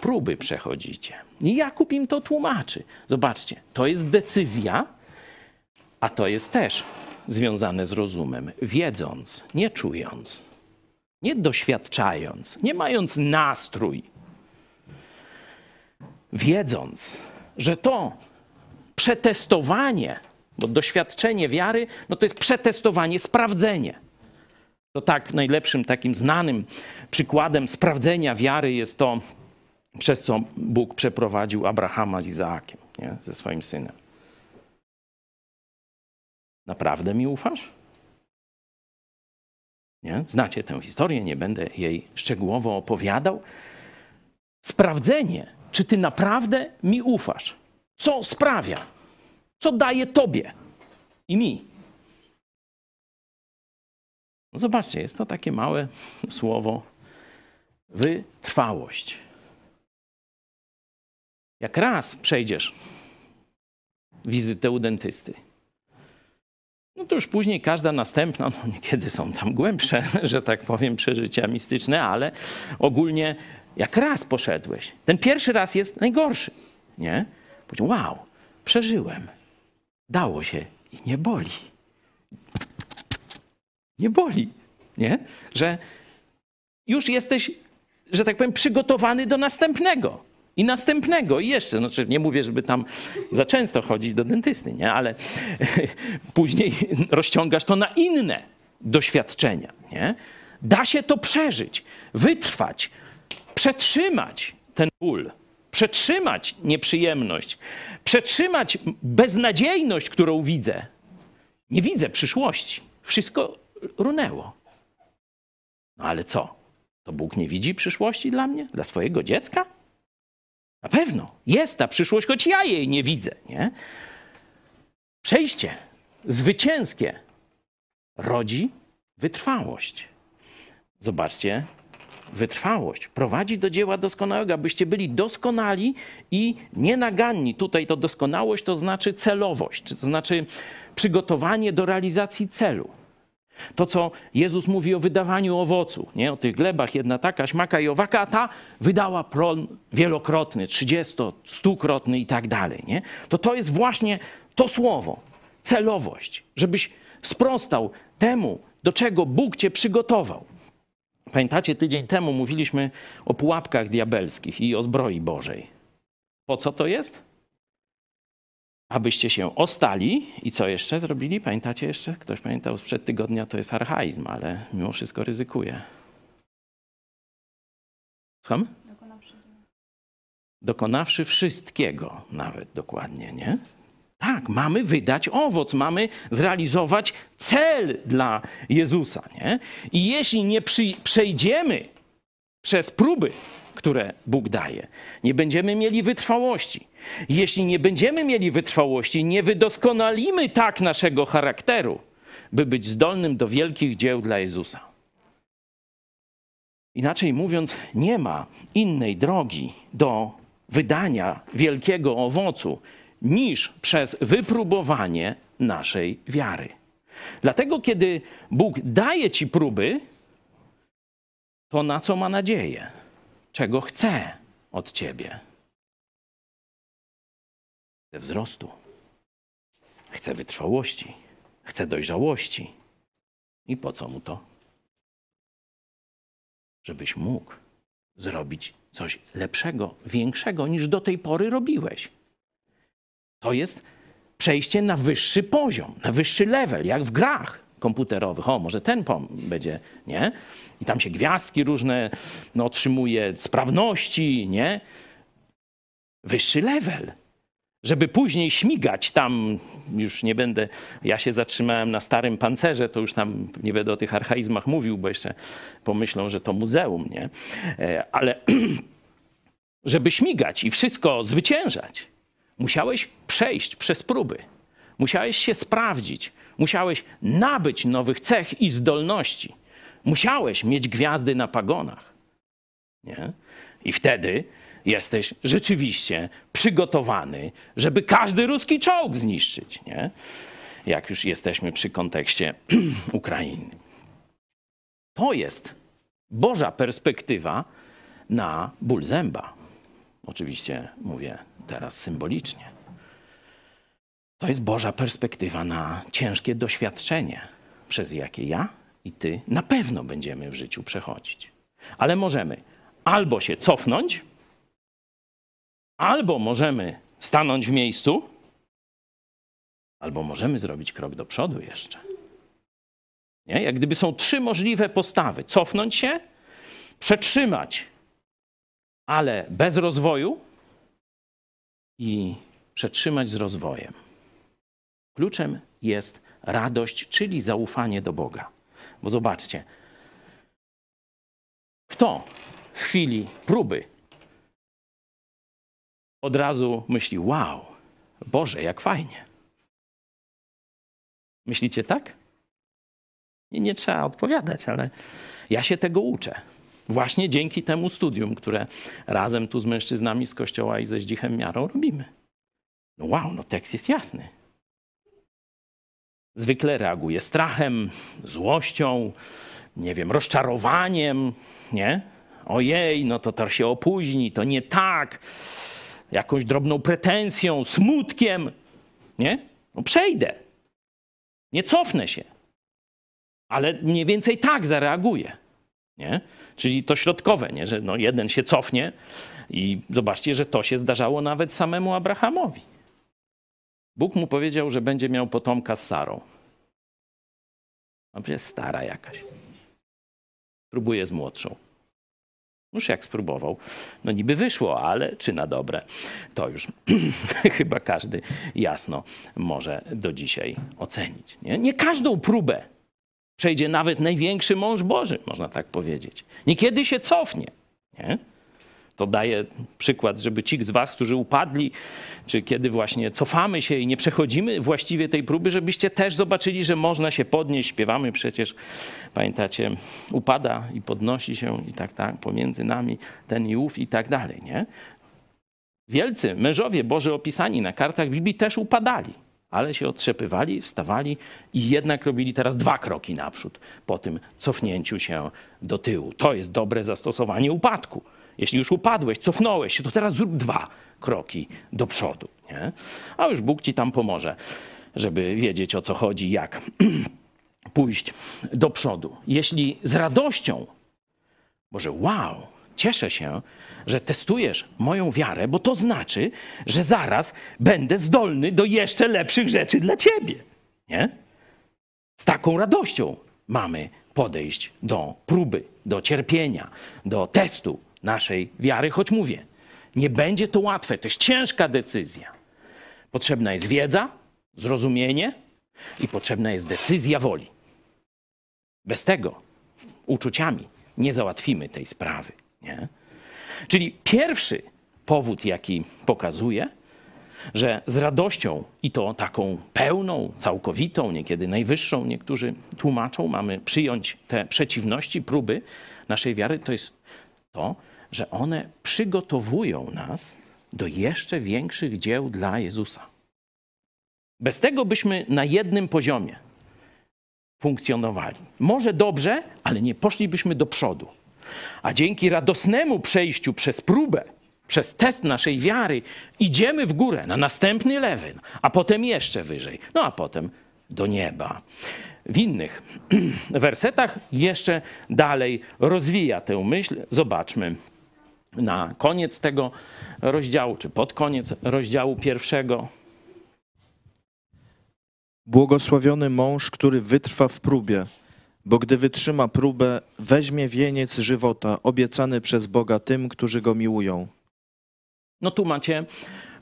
próby przechodzicie. I Jakub im to tłumaczy. Zobaczcie, to jest decyzja, a to jest też związane z rozumem. Wiedząc, nie czując, nie doświadczając, nie mając nastrój, wiedząc, że to przetestowanie, bo doświadczenie wiary, no to jest przetestowanie, sprawdzenie. To tak najlepszym takim znanym przykładem sprawdzenia wiary jest to, przez co Bóg przeprowadził Abrahama z Izaakiem, nie? ze swoim synem. Naprawdę mi ufasz? Nie? Znacie tę historię, nie będę jej szczegółowo opowiadał. Sprawdzenie, czy ty naprawdę mi ufasz. Co sprawia? Co daje tobie i mi? No Zobaczcie, jest to takie małe słowo wytrwałość. Jak raz przejdziesz wizytę u dentysty, no to już później każda następna, no niekiedy są tam głębsze, że tak powiem, przeżycia mistyczne, ale ogólnie jak raz poszedłeś, ten pierwszy raz jest najgorszy, nie? Powiedział, wow, przeżyłem, dało się i nie boli. Nie boli, nie? Że już jesteś, że tak powiem, przygotowany do następnego. I następnego, i jeszcze. Znaczy, nie mówię, żeby tam za często chodzić do dentysty, nie? ale później rozciągasz to na inne doświadczenia. Nie? Da się to przeżyć, wytrwać, przetrzymać ten ból, przetrzymać nieprzyjemność, przetrzymać beznadziejność, którą widzę. Nie widzę przyszłości. Wszystko runęło. No ale co? To Bóg nie widzi przyszłości dla mnie, dla swojego dziecka? Na pewno jest ta przyszłość, choć ja jej nie widzę. Nie? Przejście zwycięskie rodzi wytrwałość. Zobaczcie, wytrwałość prowadzi do dzieła doskonałego, abyście byli doskonali i nienaganni. Tutaj to doskonałość to znaczy celowość, to znaczy przygotowanie do realizacji celu. To, co Jezus mówi o wydawaniu owocu, nie? o tych glebach, jedna taka, śmaka i owaka, a ta wydała plon wielokrotny, 30, stukrotny i tak dalej. Nie? To to jest właśnie to słowo, celowość, żebyś sprostał temu, do czego Bóg cię przygotował. Pamiętacie, tydzień temu mówiliśmy o pułapkach diabelskich i o zbroi Bożej. Po co to jest? Abyście się ostali i co jeszcze zrobili? Pamiętacie jeszcze? Ktoś pamiętał sprzed tygodnia, to jest archaizm, ale mimo wszystko ryzykuje. Słucham? Dokonawszy wszystkiego, nawet dokładnie, nie? Tak, mamy wydać owoc, mamy zrealizować cel dla Jezusa. Nie? I jeśli nie przy, przejdziemy przez próby, które Bóg daje, nie będziemy mieli wytrwałości. Jeśli nie będziemy mieli wytrwałości, nie wydoskonalimy tak naszego charakteru, by być zdolnym do wielkich dzieł dla Jezusa. Inaczej mówiąc, nie ma innej drogi do wydania wielkiego owocu niż przez wypróbowanie naszej wiary. Dlatego, kiedy Bóg daje ci próby, to na co ma nadzieję? Czego chce od ciebie? Chce wzrostu, chce wytrwałości, chce dojrzałości. I po co mu to? Żebyś mógł zrobić coś lepszego, większego niż do tej pory robiłeś. To jest przejście na wyższy poziom, na wyższy level, jak w grach komputerowych. O, może ten pom będzie, nie? I tam się gwiazdki różne no, otrzymuje, sprawności, nie? Wyższy level. Żeby później śmigać tam, już nie będę, ja się zatrzymałem na starym pancerze, to już tam nie będę o tych archaizmach mówił, bo jeszcze pomyślą, że to muzeum, nie? E, ale żeby śmigać i wszystko zwyciężać, Musiałeś przejść przez próby. Musiałeś się sprawdzić. Musiałeś nabyć nowych cech i zdolności. Musiałeś mieć gwiazdy na pagonach. Nie? I wtedy jesteś rzeczywiście przygotowany, żeby każdy ruski czołg zniszczyć. Nie? Jak już jesteśmy przy kontekście Ukrainy. To jest Boża perspektywa na ból zęba. Oczywiście mówię teraz symbolicznie. To jest Boża perspektywa na ciężkie doświadczenie, przez jakie ja i ty na pewno będziemy w życiu przechodzić. Ale możemy albo się cofnąć, albo możemy stanąć w miejscu, albo możemy zrobić krok do przodu jeszcze. Nie? Jak gdyby są trzy możliwe postawy: cofnąć się, przetrzymać, ale bez rozwoju, i przetrzymać z rozwojem. Kluczem jest radość, czyli zaufanie do Boga. Bo zobaczcie, kto w chwili próby od razu myśli: Wow, Boże, jak fajnie. Myślicie tak? Nie, nie trzeba odpowiadać, ale ja się tego uczę. Właśnie dzięki temu studium, które razem tu z mężczyznami z kościoła i ze Zdzichem Miarą robimy. No wow, no tekst jest jasny. Zwykle reaguje strachem, złością, nie wiem, rozczarowaniem, nie? Ojej, no to to się opóźni, to nie tak, jakąś drobną pretensją, smutkiem, nie? No przejdę, nie cofnę się, ale mniej więcej tak zareaguję. Nie? Czyli to środkowe, nie? że no jeden się cofnie i zobaczcie, że to się zdarzało nawet samemu Abrahamowi. Bóg mu powiedział, że będzie miał potomka z Sarą. A przecież stara jakaś. Próbuje z młodszą. Już jak spróbował. No niby wyszło, ale czy na dobre, to już chyba każdy jasno może do dzisiaj ocenić. Nie, nie każdą próbę przejdzie nawet największy mąż Boży, można tak powiedzieć. Niekiedy się cofnie. Nie? To daje przykład, żeby ci z was, którzy upadli, czy kiedy właśnie cofamy się i nie przechodzimy właściwie tej próby, żebyście też zobaczyli, że można się podnieść. Śpiewamy przecież, pamiętacie, upada i podnosi się i tak, tak, pomiędzy nami ten i ów i tak dalej, nie? Wielcy mężowie Boże opisani na kartach Biblii też upadali, ale się otrzepywali, wstawali i jednak robili teraz dwa kroki naprzód po tym cofnięciu się do tyłu. To jest dobre zastosowanie upadku. Jeśli już upadłeś, cofnąłeś się, to teraz zrób dwa kroki do przodu. Nie? A już Bóg ci tam pomoże, żeby wiedzieć o co chodzi, jak pójść do przodu. Jeśli z radością, Boże, wow, cieszę się, że testujesz moją wiarę, bo to znaczy, że zaraz będę zdolny do jeszcze lepszych rzeczy dla Ciebie. Nie? Z taką radością mamy podejść do próby, do cierpienia, do testu naszej wiary, choć mówię, nie będzie to łatwe, to jest ciężka decyzja. Potrzebna jest wiedza, zrozumienie i potrzebna jest decyzja woli. Bez tego uczuciami nie załatwimy tej sprawy. Nie? Czyli pierwszy powód, jaki pokazuje, że z radością i to taką pełną, całkowitą, niekiedy najwyższą, niektórzy tłumaczą, mamy przyjąć te przeciwności, próby naszej wiary, to jest to, że one przygotowują nas do jeszcze większych dzieł dla Jezusa. Bez tego byśmy na jednym poziomie funkcjonowali. Może dobrze, ale nie poszlibyśmy do przodu. A dzięki radosnemu przejściu przez próbę, przez test naszej wiary, idziemy w górę na następny level, a potem jeszcze wyżej, no a potem do nieba. W innych wersetach jeszcze dalej rozwija tę myśl. Zobaczmy na koniec tego rozdziału, czy pod koniec rozdziału pierwszego. Błogosławiony mąż, który wytrwa w próbie, bo gdy wytrzyma próbę, weźmie wieniec żywota obiecany przez Boga tym, którzy go miłują. No tu macie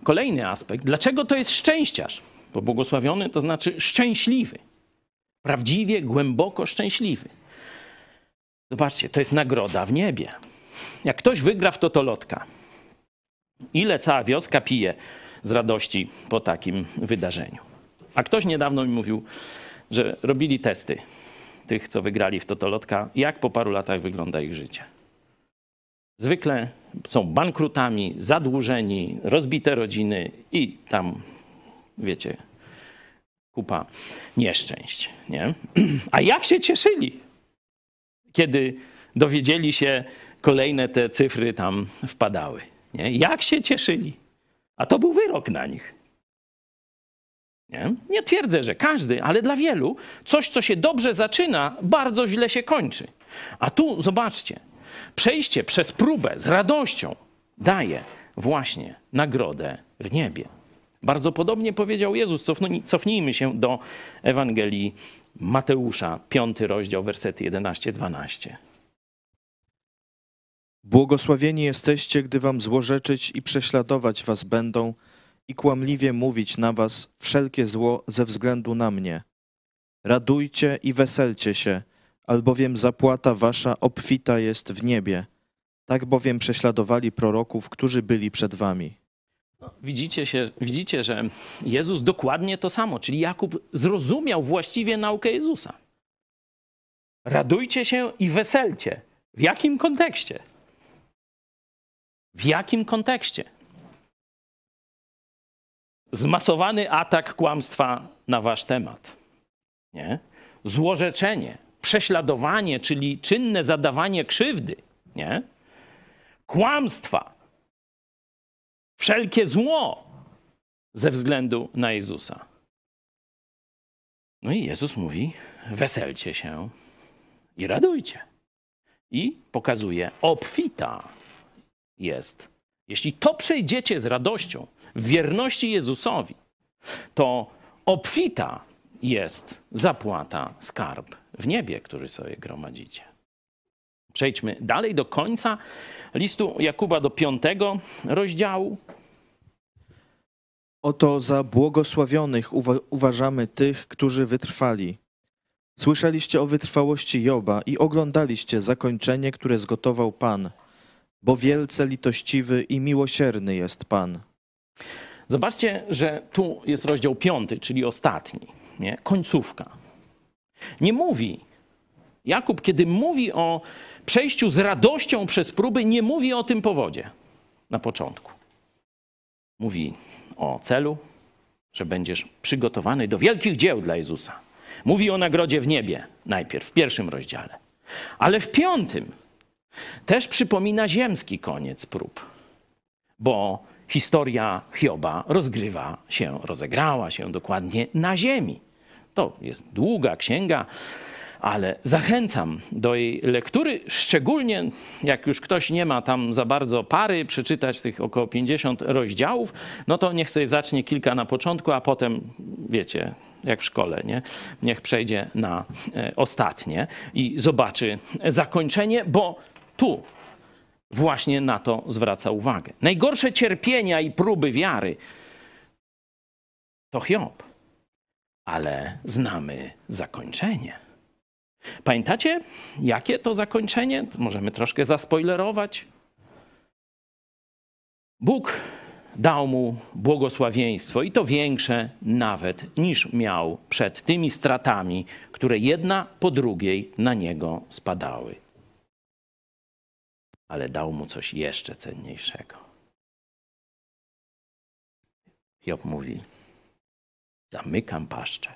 kolejny aspekt. Dlaczego to jest szczęściarz? Bo błogosławiony to znaczy szczęśliwy. Prawdziwie, głęboko szczęśliwy. Zobaczcie, to jest nagroda w niebie. Jak ktoś wygra w totolotka, ile cała wioska pije z radości po takim wydarzeniu. A ktoś niedawno mi mówił, że robili testy tych, co wygrali w totolotka, jak po paru latach wygląda ich życie. Zwykle są bankrutami, zadłużeni, rozbite rodziny i tam, wiecie, kupa nieszczęść. Nie? A jak się cieszyli, kiedy dowiedzieli się, kolejne te cyfry tam wpadały. Nie? Jak się cieszyli. A to był wyrok na nich. Nie? nie twierdzę, że każdy, ale dla wielu coś, co się dobrze zaczyna, bardzo źle się kończy. A tu zobaczcie, przejście przez próbę z radością daje właśnie nagrodę w niebie. Bardzo podobnie powiedział Jezus. Cofnijmy się do Ewangelii Mateusza, piąty rozdział, wersety 11-12. Błogosławieni jesteście, gdy wam złorzeczyć i prześladować was będą i kłamliwie mówić na was wszelkie zło ze względu na mnie. Radujcie i weselcie się, albowiem zapłata wasza obfita jest w niebie. Tak bowiem prześladowali proroków, którzy byli przed wami. Widzicie, się, widzicie, że Jezus dokładnie to samo, czyli Jakub zrozumiał właściwie naukę Jezusa. Radujcie się i weselcie. W jakim kontekście? W jakim kontekście? Zmasowany atak kłamstwa na wasz temat. Nie? Złorzeczenie, prześladowanie, czyli czynne zadawanie krzywdy. Nie? Kłamstwa. Wszelkie zło ze względu na Jezusa. No i Jezus mówi: weselcie się i radujcie. I pokazuje, obfita jest. Jeśli to przejdziecie z radością, w wierności Jezusowi, to obfita jest zapłata skarb w niebie, który sobie gromadzicie. Przejdźmy dalej do końca listu Jakuba do piątego rozdziału. Oto za błogosławionych uwa- uważamy tych, którzy wytrwali. Słyszeliście o wytrwałości Joba i oglądaliście zakończenie, które zgotował Pan, bo wielce litościwy i miłosierny jest Pan. Zobaczcie, że tu jest rozdział piąty, czyli ostatni, nie? końcówka. Nie mówi, Jakub, kiedy mówi o przejściu z radością przez próby, nie mówi o tym powodzie na początku. Mówi o celu, że będziesz przygotowany do wielkich dzieł dla Jezusa. Mówi o nagrodzie w niebie najpierw, w pierwszym rozdziale. Ale w piątym też przypomina ziemski koniec prób, bo historia Hioba rozgrywa się, rozegrała się dokładnie na ziemi. To jest długa księga, ale zachęcam do jej lektury, szczególnie jak już ktoś nie ma tam za bardzo pary, przeczytać tych około 50 rozdziałów, no to niech sobie zacznie kilka na początku, a potem, wiecie, jak w szkole, nie? niech przejdzie na e, ostatnie i zobaczy zakończenie, bo tu właśnie na to zwraca uwagę. Najgorsze cierpienia i próby wiary to Hiob, ale znamy zakończenie. Pamiętacie, jakie to zakończenie? Możemy troszkę zaspoilerować. Bóg dał mu błogosławieństwo i to większe nawet niż miał przed tymi stratami, które jedna po drugiej na niego spadały. Ale dał mu coś jeszcze cenniejszego. Job mówi: Zamykam paszczę.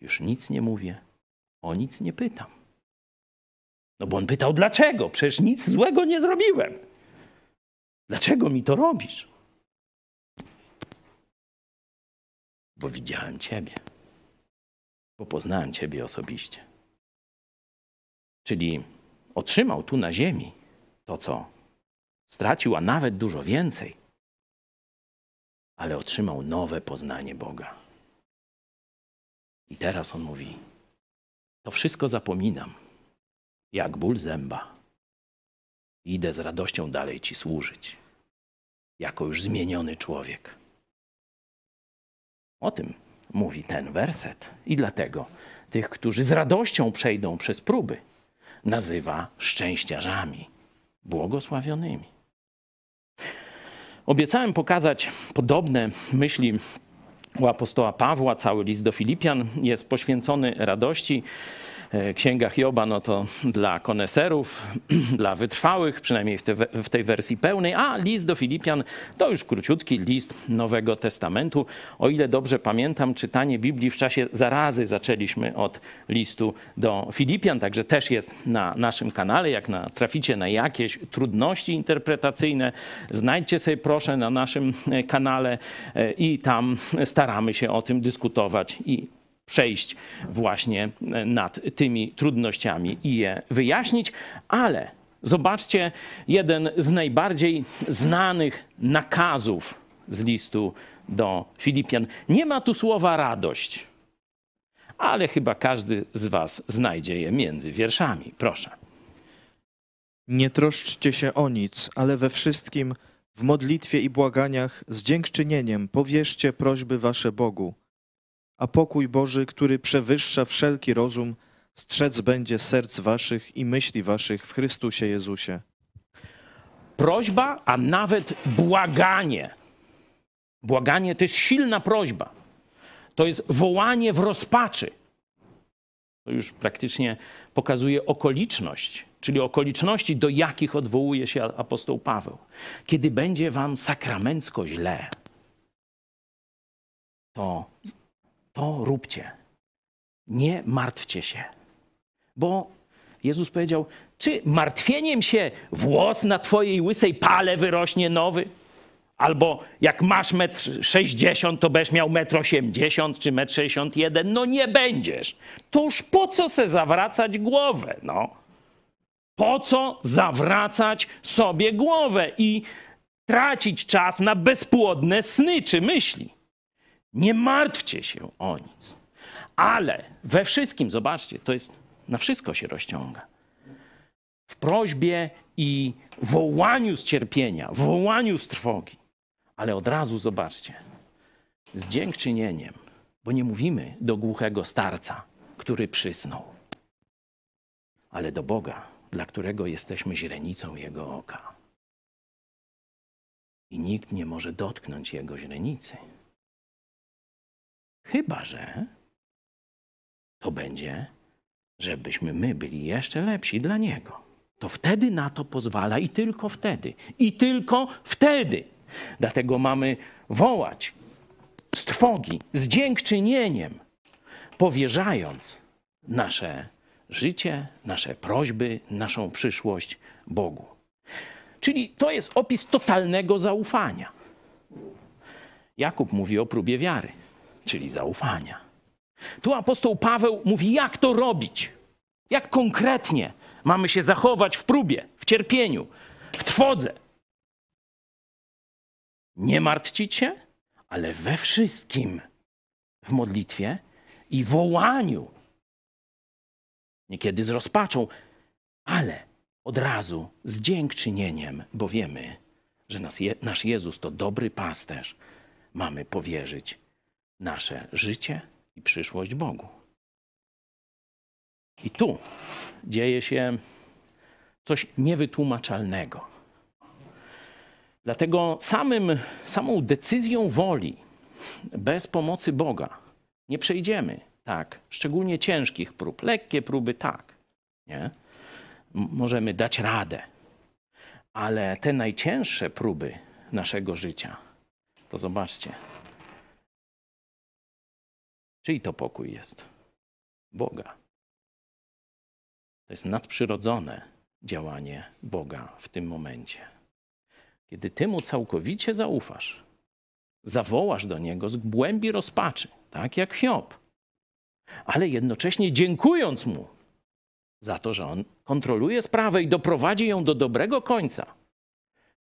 Już nic nie mówię, o nic nie pytam. No bo on pytał, dlaczego? Przecież nic złego nie zrobiłem. Dlaczego mi to robisz? Bo widziałem Ciebie. Bo poznałem Ciebie osobiście. Czyli otrzymał tu na ziemi to, co stracił, a nawet dużo więcej, ale otrzymał nowe poznanie Boga. I teraz on mówi: To wszystko zapominam, jak ból zęba. Idę z radością dalej Ci służyć, jako już zmieniony człowiek. O tym mówi ten werset. I dlatego tych, którzy z radością przejdą przez próby, nazywa szczęściarzami, błogosławionymi. Obiecałem pokazać podobne myśli u apostoła Pawła. Cały list do Filipian jest poświęcony radości. E, Księga Hioba no to dla koneserów, dla wytrwałych, przynajmniej w, te, w tej wersji pełnej, a list do Filipian to już króciutki list Nowego Testamentu. O ile dobrze pamiętam, czytanie Biblii w czasie zarazy zaczęliśmy od listu do Filipian, także też jest na naszym kanale. Jak na, traficie na jakieś trudności interpretacyjne, znajdźcie sobie proszę na naszym e, kanale e, i tam staramy się o tym dyskutować i przejść właśnie nad tymi trudnościami i je wyjaśnić, ale zobaczcie jeden z najbardziej znanych nakazów z listu do Filipian. Nie ma tu słowa radość, ale chyba każdy z Was znajdzie je między wierszami. Proszę. Nie troszczcie się o nic, ale we wszystkim w modlitwie i błaganiach z dziękczynieniem powierzcie prośby wasze Bogu. A pokój Boży, który przewyższa wszelki rozum, strzec będzie serc waszych i myśli waszych w Chrystusie Jezusie. Prośba, a nawet błaganie. Błaganie to jest silna prośba. To jest wołanie w rozpaczy. To już praktycznie pokazuje okoliczność, czyli okoliczności, do jakich odwołuje się apostoł Paweł. Kiedy będzie wam sakramencko źle, to to róbcie. Nie martwcie się. Bo Jezus powiedział, czy martwieniem się włos na twojej łysej pale wyrośnie nowy? Albo jak masz metr 60, to będziesz miał metr 80 czy metr 61. No nie będziesz. To już po co se zawracać głowę, no? Po co zawracać sobie głowę i tracić czas na bezpłodne sny czy myśli? Nie martwcie się o nic. Ale we wszystkim, zobaczcie, to jest na wszystko się rozciąga. W prośbie i wołaniu z cierpienia, wołaniu z trwogi. Ale od razu zobaczcie, z dziękczynieniem, bo nie mówimy do głuchego starca, który przysnął, ale do Boga, dla którego jesteśmy źrenicą Jego oka. I nikt nie może dotknąć Jego źrenicy. Chyba, że to będzie, żebyśmy my byli jeszcze lepsi dla Niego. To wtedy na to pozwala i tylko wtedy. I tylko wtedy. Dlatego mamy wołać z trwogi, z dziękczynieniem, powierzając nasze życie, nasze prośby, naszą przyszłość Bogu. Czyli to jest opis totalnego zaufania. Jakub mówi o próbie wiary, czyli zaufania. Tu apostoł Paweł mówi, jak to robić, jak konkretnie mamy się zachować w próbie, w cierpieniu, w trwodze. Nie martwić się, ale we wszystkim w modlitwie i wołaniu. Niekiedy z rozpaczą, ale od razu z dziękczynieniem, bo wiemy, że nas nasz Jezus to dobry pasterz. Mamy powierzyć nasze życie i przyszłość Bogu. I tu dzieje się coś niewytłumaczalnego. Dlatego samym, samą decyzją woli, bez pomocy Boga, nie przejdziemy. Tak, szczególnie ciężkich prób. Lekkie próby tak. Nie? możemy dać radę. Ale te najcięższe próby naszego życia, to zobaczcie. Czyj to pokój jest? Boga. To jest nadprzyrodzone działanie Boga w tym momencie. Kiedy ty mu całkowicie zaufasz, zawołasz do niego z głębi rozpaczy, tak jak Hiob, ale jednocześnie dziękując mu za to, że on kontroluje sprawę i doprowadzi ją do dobrego końca,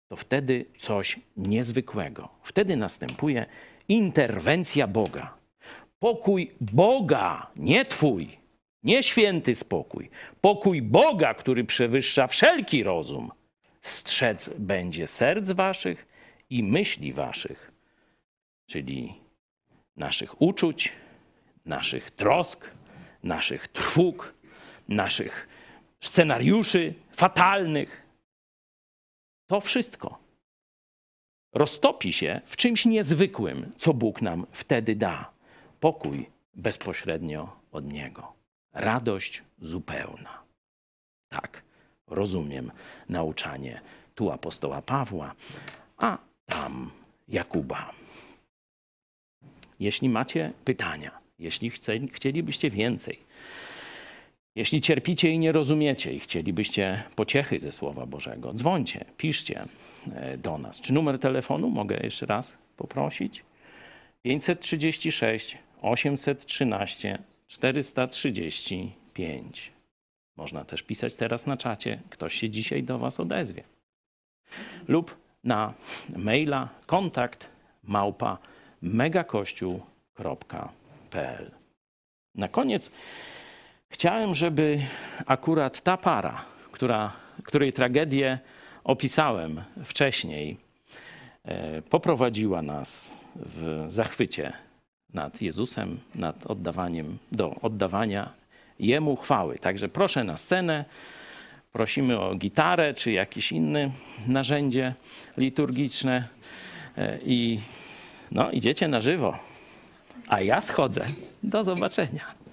to wtedy coś niezwykłego. Wtedy następuje interwencja Boga. Pokój Boga, nie Twój, nie święty spokój. Pokój Boga, który przewyższa wszelki rozum, strzec będzie serc Waszych i myśli Waszych, czyli naszych uczuć, naszych trosk, naszych trwóg, naszych scenariuszy fatalnych. To wszystko roztopi się w czymś niezwykłym, co Bóg nam wtedy da. Pokój bezpośrednio od Niego. Radość zupełna. Tak, rozumiem nauczanie tu apostoła Pawła, a tam Jakuba. Jeśli macie pytania, jeśli chcielibyście więcej, jeśli cierpicie i nie rozumiecie i chcielibyście pociechy ze Słowa Bożego, dzwońcie, piszcie e, do nas. Czy numer telefonu mogę jeszcze raz poprosić? 536 813 435. Można też pisać teraz na czacie. Ktoś się dzisiaj do Was odezwie. Lub na maila kontakt małpa megakościół.pl. Na koniec Chciałem, żeby akurat ta para, która, której tragedię opisałem wcześniej, e, poprowadziła nas w zachwycie nad Jezusem, nad oddawaniem, do oddawania Jemu chwały. Także proszę na scenę, prosimy o gitarę czy jakieś inne narzędzie liturgiczne e, i no, idziecie na żywo. A ja schodzę. Do zobaczenia.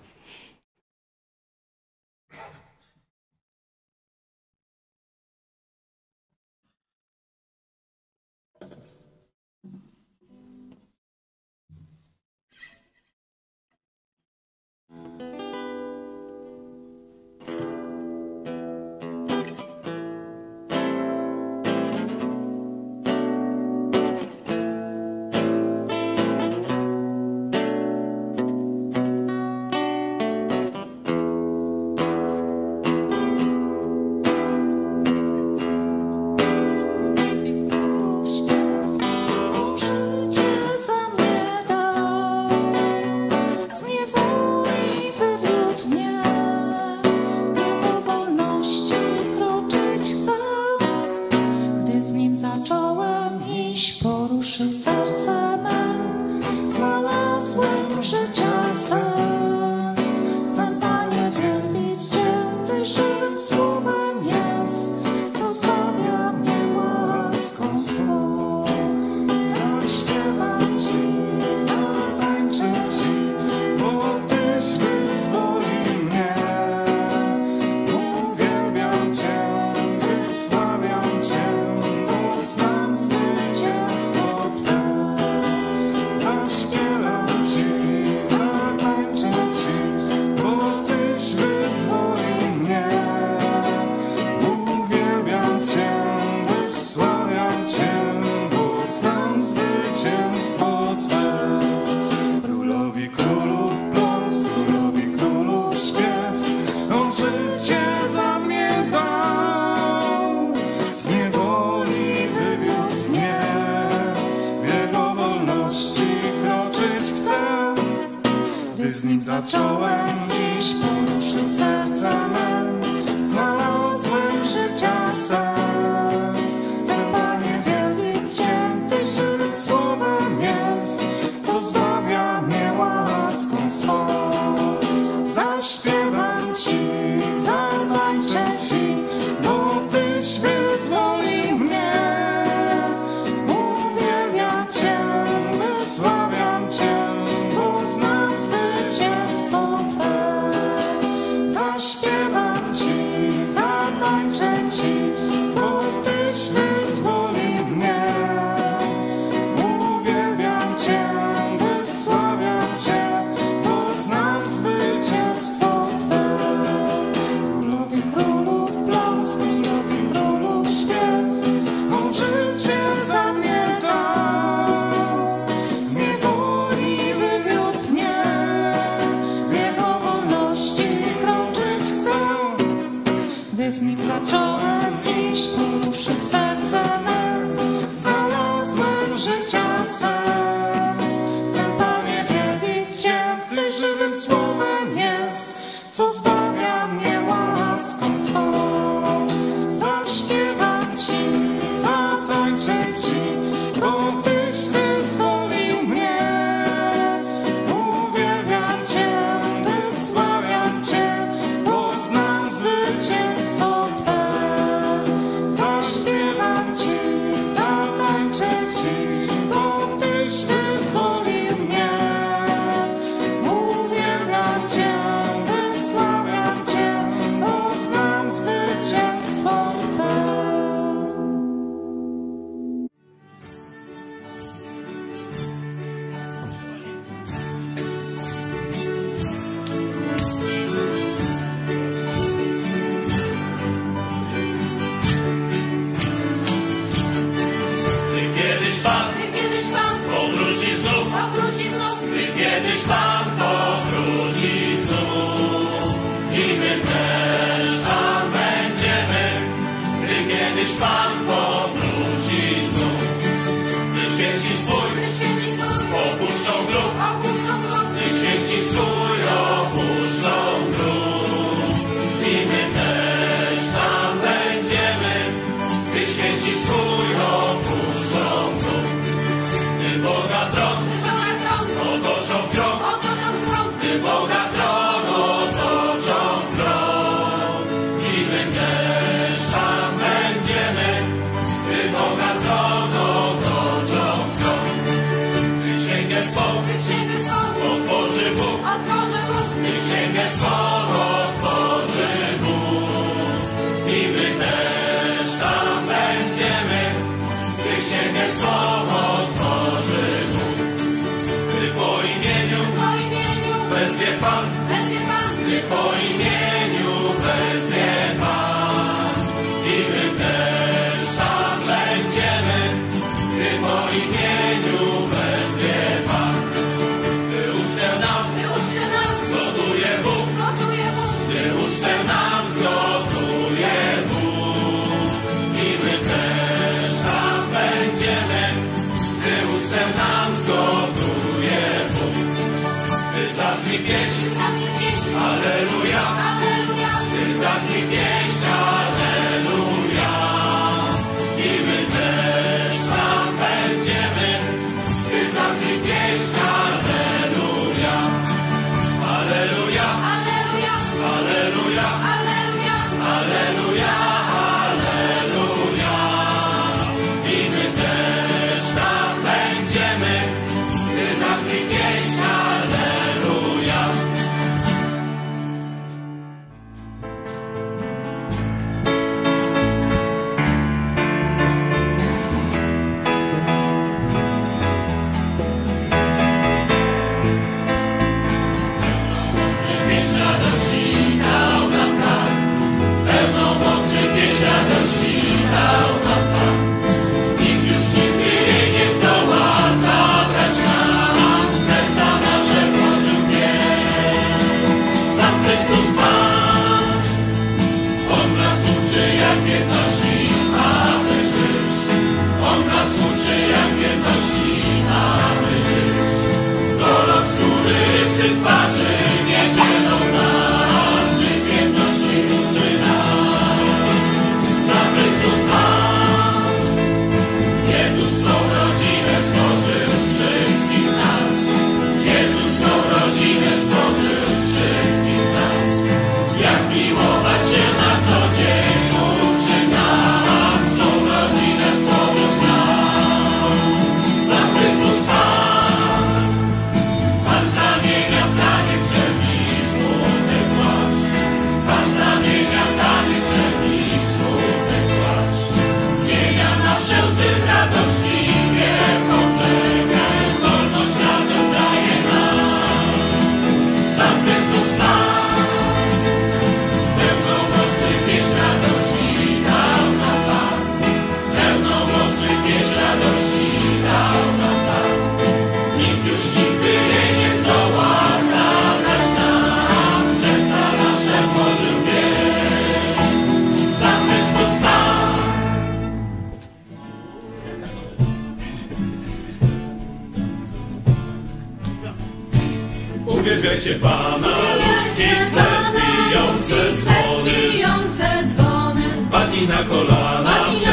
Padnij na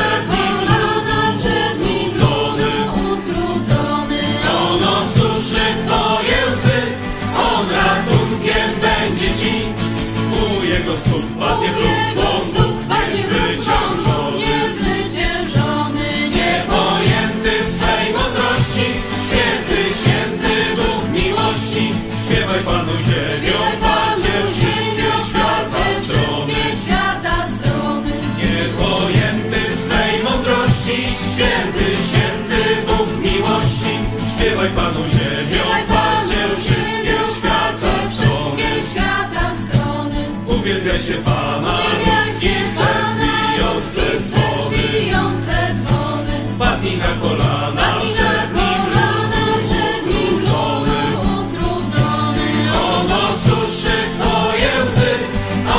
Uwielbiajcie ludzkich serc Pana, bijące ludzkich serc dzwony. bijące dzwony. Padnij na kolana Padnij na kolana przed Nim, ludu utrudzony. On osuszy Twoje łzy,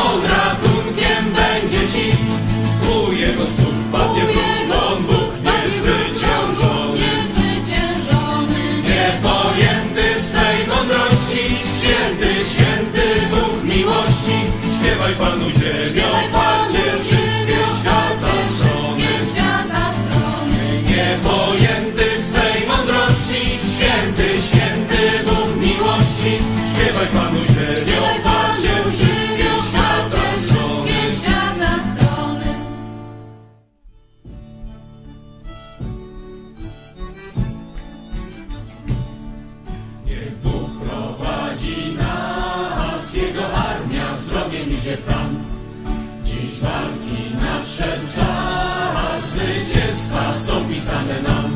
On ratunkiem będzie Ci. U Jego stóp padnie stóp Bóg niezwyciężony. niezwyciężony. Niepojęty swej mądrości, święty, święty Bóg miłości. Śpiewaj Panu ziemią, pisane nam.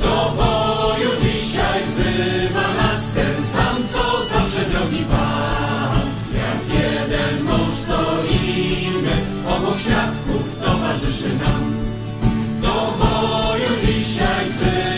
Do boju dzisiaj wzywa nas ten sam, co zawsze drogi Pan. Jak jeden mąż stoimy, obok świadków towarzyszy nam. Do boju dzisiaj wzywa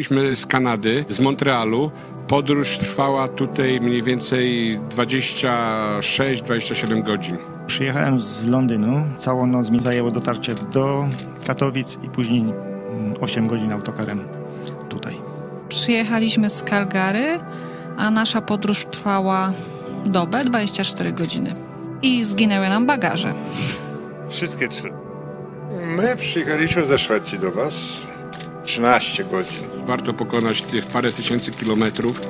Przyjechaliśmy z Kanady, z Montrealu. Podróż trwała tutaj mniej więcej 26-27 godzin. Przyjechałem z Londynu. Całą noc mi zajęło dotarcie do Katowic i później mm, 8 godzin autokarem tutaj. Przyjechaliśmy z Calgary, a nasza podróż trwała dobę, 24 godziny. I zginęły nam bagaże. Wszystkie trzy. My przyjechaliśmy ze Szwecji do Was 13 godzin. Warto pokonać tych parę tysięcy kilometrów.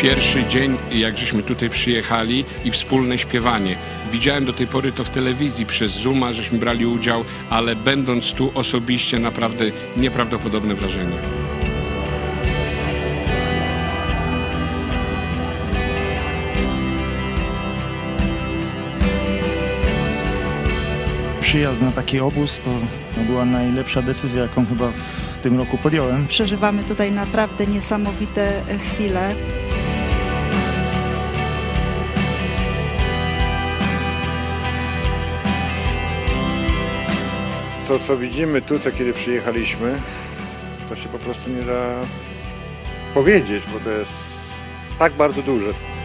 Pierwszy dzień, jak żeśmy tutaj przyjechali i wspólne śpiewanie. Widziałem do tej pory to w telewizji, przez Zooma, żeśmy brali udział, ale będąc tu osobiście naprawdę nieprawdopodobne wrażenie. Przyjazd na taki obóz to była najlepsza decyzja, jaką chyba w tym roku podjąłem. Przeżywamy tutaj naprawdę niesamowite e, chwile. To, co widzimy tu, co kiedy przyjechaliśmy, to się po prostu nie da powiedzieć, bo to jest tak bardzo duże.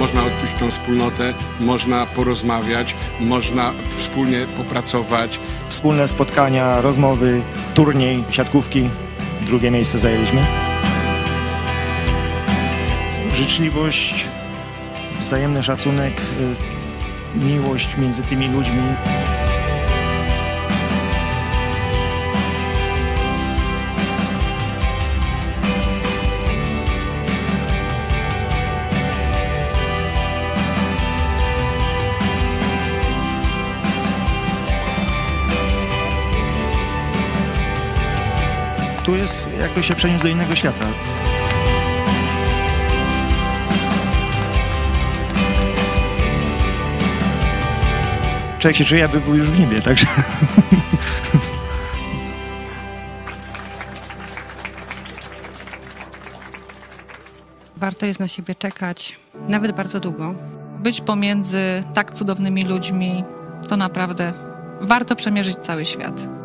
Można odczuć tą wspólnotę, można porozmawiać, można wspólnie popracować. Wspólne spotkania, rozmowy, turniej, siatkówki. Drugie miejsce zajęliśmy. Życzliwość, wzajemny szacunek, y, miłość między tymi ludźmi. Jest jakby się przeniósł do innego świata. Człowiek się czuje, jakby był już w niebie, także... Warto jest na siebie czekać, nawet bardzo długo. Być pomiędzy tak cudownymi ludźmi, to naprawdę warto przemierzyć cały świat.